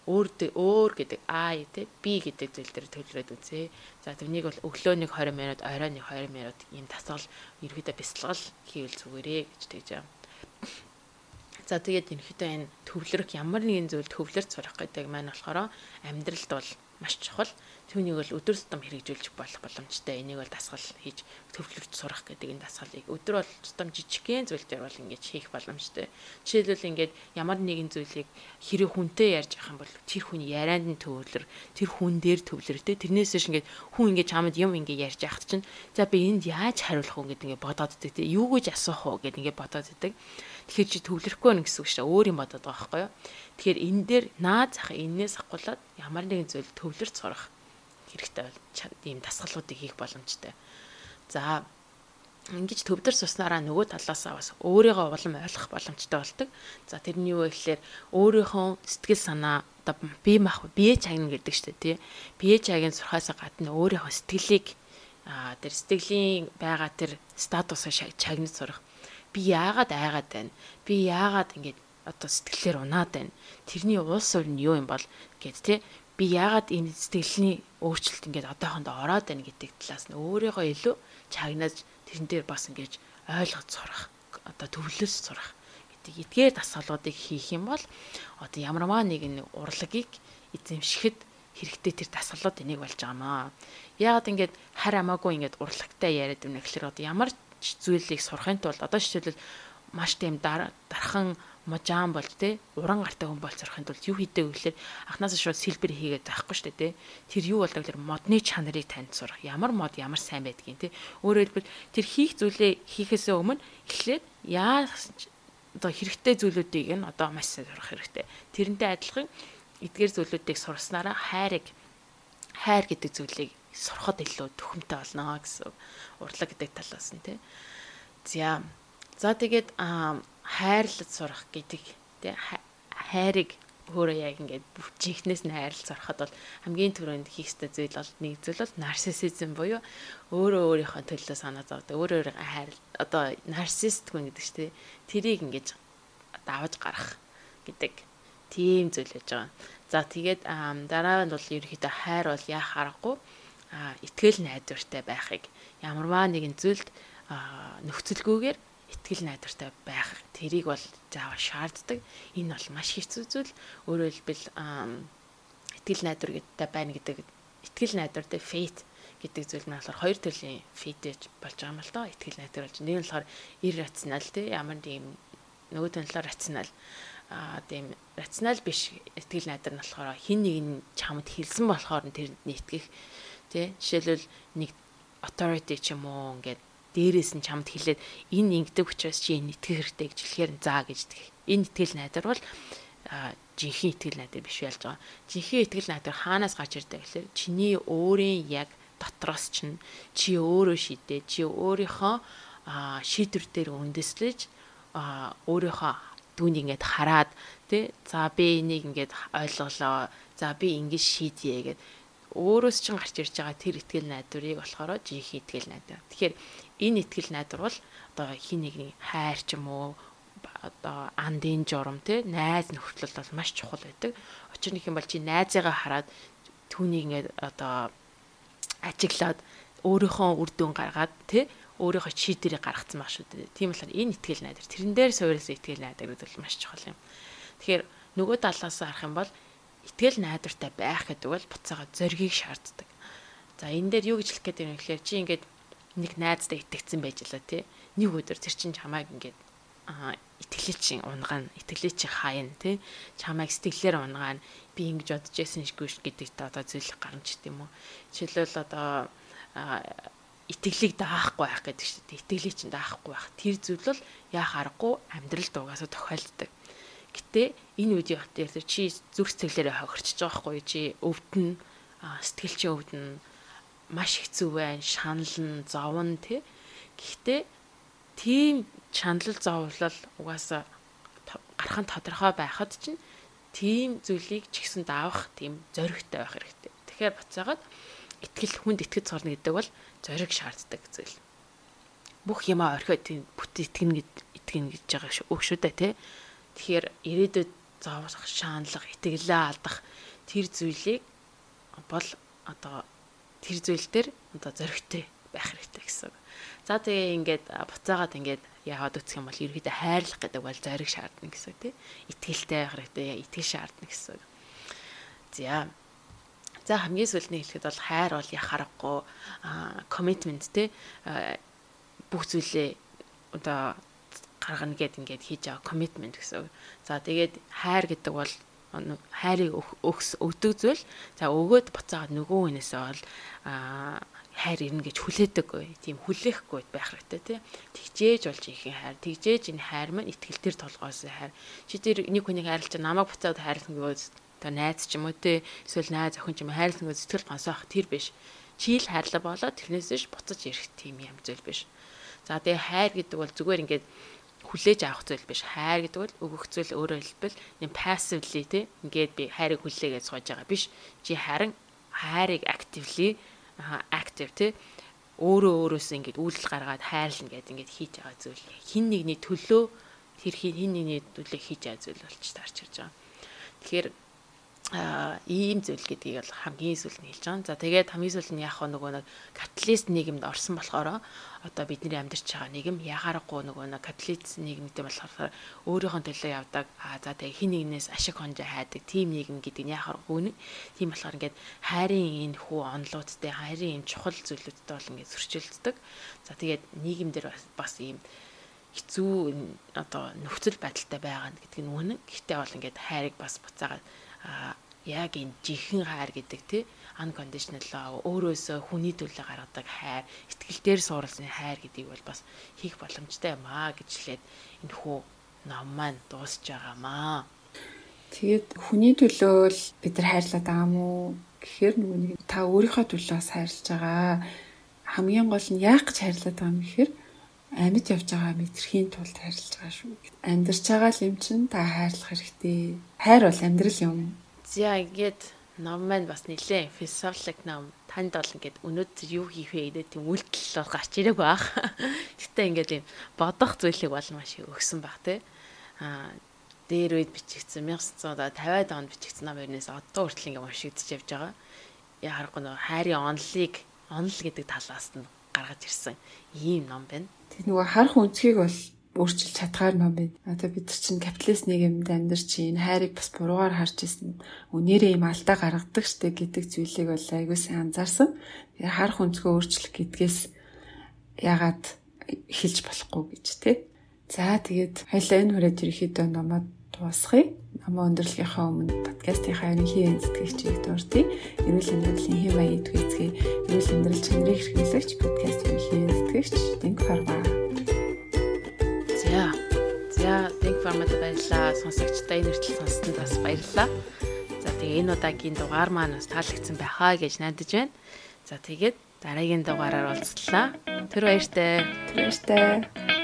өөр өөр гэдэг А тий B гэдэг зүйл дээр төвлөрөөд үзье. За тэрнийг бол өглөө нэг 20 минут, орой нэг 20 минут ийм тасгал ерөөдөө бясалгал хийвэл зүгээрээ гэж тэгж байгаа. За тэгээд ерөөдөө энэ төвлөрөх ямар нэгэн зүйл төвлөрч сурах гэдэг маань болохоор амьдралд бол маш чухал. Түүнийг бол өдөр тутам хэрэгжүүлж болох боломжтой. Энийг бол дасгал хийж төвлөрч сурах гэдэг энэ дасгалыг өдөр бол тутам жижигхэн зүйл дээр бол ингэж хийх боломжтой. Жишээлбэл ингээд ямар нэгэн зүйлийг хэрэг хүнтэй ярьж явах юм бол тэр хүний ярианд нь төвлөр, тэр хүн дээр төвлөртэй. Тэрнээс ш ингээд хүн ингээд чамд юм ингээд ярьж яхад чинь за би энд яаж хариулах вэ гэдэг ингээд бодоод идэг. Юу гэж асуух вэ гэдэг ингээд бодоод идэг. Тэгэхээр чи төвлөрөхгүй байх гэсэн үг шүү. Өөр юм бодоод байгаа байхгүй юу? Тэгэхээр энэ дээр наа зах энээс ахгуулаад ямар нэгэн зүйл төвлөрч сурах хэрэгтэй ийм дасгалуудыг хийх боломжтой. За ингэж төвдөр суснараа нөгөө талаасаа бас өөрийгөө улам ойлгох боломжтой болдог. За тэрний юу вэ гэхээр өөрийнхөө сэтгэл санаа одоо бие мах бие чагна гэдэг чинь тий. Бие чагийн сурхаасаа гадна өөрийнхөө сэтгэлийг а тэр сэтгэлийн байгаа тэр статусаа чагнаж сурах би яагаад айгаад байна? Би яагаад ингэж одоо сэтгэлээр унаад байна? Тэрний уус суурь нь юу юм бол гэд тэ би яагаад ийм сэтгэлний өөрчлөлт ингээд одоохондоо ороод байна гэдэг талаас нь өөрийгөө илүү чагнаж тэрэн дээр бас ингэж ойлгож сурах одоо төвлөс сурах гэдэг эдгээр дасгалуудыг хийх юм бол одоо ямарваа нэгэн урлагийг эзэмшихэд хэрэгтэй тэр дасгалууд энийг болж байгаамаа. Яагаад ингэж хар амаагүй ингэж урлагтай яриад байна гэхээр одоо ямар зүйлийг сурахын тулд одоо жишээлбэл маш тийм дархан можаан бол те уран гартай хүн бол сурахын тулд юу хийдэг вэ гэхээр анханасаа шууд сэлбэр хийгээд байхгүй шүү дээ те тэр юу болдог гэхээр модны чанарыг танд сурах ямар мод ямар сайн байдгийг те өөрөөр хэлбэл тэр хийх зүйлээ хийхээс өмнө эхлээд яа одоо хэрэгтэй зүйлүүдийг нь одоо маш сайн сурах хэрэгтэй тэрнтэй адилхан эдгээр зүйлүүдийг сурснараа хайрыг хайр гэдэг зүйлийг сурахад илүү төхөмтэй болно гэсэн урлаг гэдэг талаас нь тий. За. За тэгээд хайрлаж сурах гэдэг тий хайрыг өөрөө яг ингээд чихнээс нь хайрлаж сурахад бол хамгийн түрүүнд хийх ёстой зүйл бол нэг зүйл бол нарциссизм буюу өөрөө өөрийнхөө төлөө санаа зовдог. Өөрөө өөрийгөө хайр одоо нарциссист хүн гэдэг чинь тэрийг ингээд давж гарах гэдэг тийм зүйл байж байгаа. За тэгээд дараа нь бол ерөөхдөө хайр бол яах аргагүй итгэл найдвартай байхыг ямарваа нэгэн зүйлд нөхцөлгүйгээр итгэл найдвартай байх тэрийг бол заавал шаарддаг. Энэ бол маш хэцүү зүйл. Өөрөөр хэлбэл итгэл найдвартай байна гэдэг итгэл найдвартай faith гэдэг зүйл нь болохоор хоёр төрлийн faith болж байгаа юм л доо. Итгэл найдвар болж. Нэг нь болохоор irrational тий ямар тийм нөгөө талаар рационал аа тийм рационал биш итгэл найдар нь болохоор хин нэг нь чамд хэлсэн болохоор тэрэнд нь итгэх тий жишээлбэл нэг authority ч юм уу ингээд дээрээс нь чамд хэлээд энэ ингэдэг учраас чи энэ итгэх хэрэгтэй гэж хэлэхээр заа гэж энэ итгэл найдар бол жинхэнэ итгэл найдар биш ялж байгаа. Жинхэнэ итгэл найдар хаанаас гарч ирдэг гэхээр чиний өөрийн яг дотроос чинь чи өөрөө шийдээ чи өөрийнхөө шийдвэр дээр үндэслэж өөрийнхөө түүнийг ингээд хараад тий за би энийг ингээд ойлголоо за би ингэж шийдье гэд өөрөөс чинь гарч ирж байгаа тэр ихтгэл найдварыг болохоор жинхэнэ ихтгэл найдвар. Тэгэхээр энэ ихтгэл найдвар бол одоо хин нэгний хайр ч юм уу одоо андын журам тий найз нөхцөл бол маш чухал байдаг. Учир нь юм бол чи найзыгаа хараад түүнийг ингээд одоо ажиглаад өөрийнхөө үр дүн гаргаад тий өөрийнхөө чийдэрийг гаргацсан баг шүү дээ. Тийм болохоор энэ ихтгэл найдар тэрэн дээр суурилсан ихтгэл найдар гэдэг бол маш чухал юм. Тэгэхээр нөгөө талаас харах юм бол ихтгэл найдвартай байх гэдэг бол буцаага зоригийг шаарддаг. За энэ дээр юу гэж хэлэх гээд байна вэ гэхээр чи ингээд нэг найздаа итгэцэн байж лаа тий. Нэг өдөр тэр чинь чамайг ингээд аа итгэлээ чинь унгаана, итгэлээ чи хаяна тий. Чамайг сэтгэлээр унгаана. Би ингэж бодож байсан шгүй гэдэг та одоо зүйл гарна ч гэдэм үү. Жишээлбэл одоо итгэлийг даахгүй байх гэдэг шүү дээ. Итгэлийг чинь даахгүй байх. Тэр зүйл бол яа харахгүй амьдрал дуугасаа тохиолддог. Гэтэ энэ үеийн хот дээр чи зүрх сэтгэлээрээ хохирчж байгаа хгүй чи өвдөн сэтгэл чи өвдөн маш хэцүү байна, шаналн, зовн тий. Гэхдээ тийм шаналл зовлол угаасаа гархан тодорхой байхад чинь тийм зүйлийг ч гэсэн даавах тийм зоригтой байх хэрэгтэй. Тэгэхээр буцаагаад итгэл хүнд итгэж сурна гэдэг бол зориг шаарддаг зүйл. Бүх юмаа орхиод тийм бүт итгэнэ гэд итгэнэ гэж байгаа шүү. Өг шүү дээ тий. Тэгэхээр ирээдүйд зовлох, шаналлах, итгэлээ алдах тэр зүйлийг бол одоо тэр зүйл дээр одоо зоригтой байх хэрэгтэй гэсэн. За тэгээ ингээд буцаагаад ингээд яагаад үсэх юм бол ерөөдөө хайрлах гэдэг бол зориг шаардна гэсэн тий. Итгэлтэй байх хэрэгтэй, итгэл шаардна гэсэн. За За хамгийн сүүлний хэлэхэд бол хайр бол яхах аргагүй commitment те бүх зүйлээ одоо гаргана гэд ингээд хийж байгаа commitment гэсэн. За тэгээд хайр гэдэг бол хайрыг өгс өгдөг зүйл. За өгөөд буцаагаад нөгөө хүнээсээ бол хайр ирнэ гэж хүлээдэггүй. Тийм хүлээхгүй байх хэрэгтэй тий. Тэгжээж болж ихэн хайр. Тэгжээж энэ хайр маань итгэл төр толгоос хайр. Чи тэр нэг хүнийг хайрлаж намайг буцаад хайрлах гэвэл одоо найз ч юм уу те эсвэл найз охин ч юм хайрлсан гэж сэтгэл гонсоох тэр биш. Чийл хайрлаа болоод тэрнээсээ буцаж ирэх тийм юм зүйл биш. За тэгээ хайр гэдэг бол зүгээр ингээд хүлээж авах зүйл биш. Хайр гэдэг бол өгөх зүйл өөрөөр хэлбэл юм passively те ингээд би хайрыг хүлээгээд сууж байгаа биш. Чи харин хайрыг actively active те өөрөө өөрөөсөө ингээд үйлдэл гаргаад хайрлна гэдэг ингээд хийж байгаа зүйл. Хин нэгний төлөө тэр хин нэгний төлөө хийж байгаа зүйл болж таарч ирж байгаа. Тэгэхээр ийм зүйл гэдгийг бол хамгийн сүүл нь хэлж байгаа. За тэгээд хамгийн сүүл нь яг нөгөө нэг каталист нийгэмд орсон болохоор одоо бидний амьдарч байгаа нийгэм яхаарахгүй нөгөө нэг каталист нийгэмтэй болохоор өөрийнхөө төлөө явдаг. А за тэгээд хин нэгнээс ашиг хонжоо хайдаг тийм нийгэм гэдэг нь яхаарахгүй нэг. Тийм болохоор ингээд хайрын энэ хүү онлуудтай хайрын энэ чухал зүйлүүдтэй бол ингээд зөрчилддөг. За тэгээд нийгэмдэр бас ийм хэцүү одоо нөхцөл байдалтай байгаа гэдэг нь үнэн. Гэхдээ бол ингээд хайрыг бас буцаагаад яг энэ жинхэнэ хайр гэдэг тий unconditional love өөрөөсөө хүний төлөө гаргадаг хайр, итгэлээр суурилсан хайр гэдгийг бол бас хийх боломжтой юм аа гэж хэлээд энэ хүү ном маань дуусж байгаамаа. Тэгээд хүний төлөө л бид нар хайрлаад байгаа уу? Гэхээр нөгөө нэг та өөрийнхөө төлөө бас хайрлаж байгаа. Хамгийн гол нь яах гэж хайрлаад байгаа юм гэхээр амьд явж байгаа мэдрэхийн тулд хайрлаж байгаа шүү. Амьдарч байгаа л юм чинь та хайрлах хэрэгтэй. Хайр бол амьдрал юм За ингээд ном маань бас нэлээ философик ном. Танд бол ингээд өнөөдөр юу хийх вэ гэдэг тийм үйлдэл гарч ирэх байх. Гэтэ ингээд юм бодох зүйлийг бол маш өгсөн баг те. Аа дээр үед бичигдсэн 1950-аад онд бичигдсэн ном ернээс одоо хүртэл ингээд уншигдэж явж байгаа. Яа харахгүй нөгөө хайрын онлыг онл гэдэг талаас нь гаргаж ирсэн ийм ном байна. Тэг нөгөө харах үнцгийг бол өөрчилж чадхаар ном байна. Одоо бид нар чинь капиталист нийгэмд амьдарч энэ хайрыг бас буруугаар харж ирсэн. Үнээрээ юм алдаа гаргадаг штэ гэдэг зүйлийг бол айгүй сайн анзаарсан. Тэгэхээр харах өнцгөө өөрчлөх гэдгээс яагаад эхэлж болохгүй гэж тий. За тэгээд хоёлаа энэ хүрээд ерөөхдөө номоод дуусгая. Намаа өндөрлөгийнхаа өмнө подкастынхаа ерөнхий эзэтгэгчийг дурдъя. Эрүүл амьдралын хэм маяг идэвхжээ. Эрүүл амьдрал чанарыг хэрэглэгч подкаст ерөнхий эзэтгэгч Дэнк Харбаа За, Think Farm-д баярлалаа. Сонсогчдаа энэ хүртэл сонссонд бас баярлалаа. За, тэгээ энэ удаагийн дугаар маань бас таалагдсан байхаа гэж найдаж байна. За, тэгээд дараагийн дугаараар уулзлаа. Тэр баяртай. Тэр баяртай.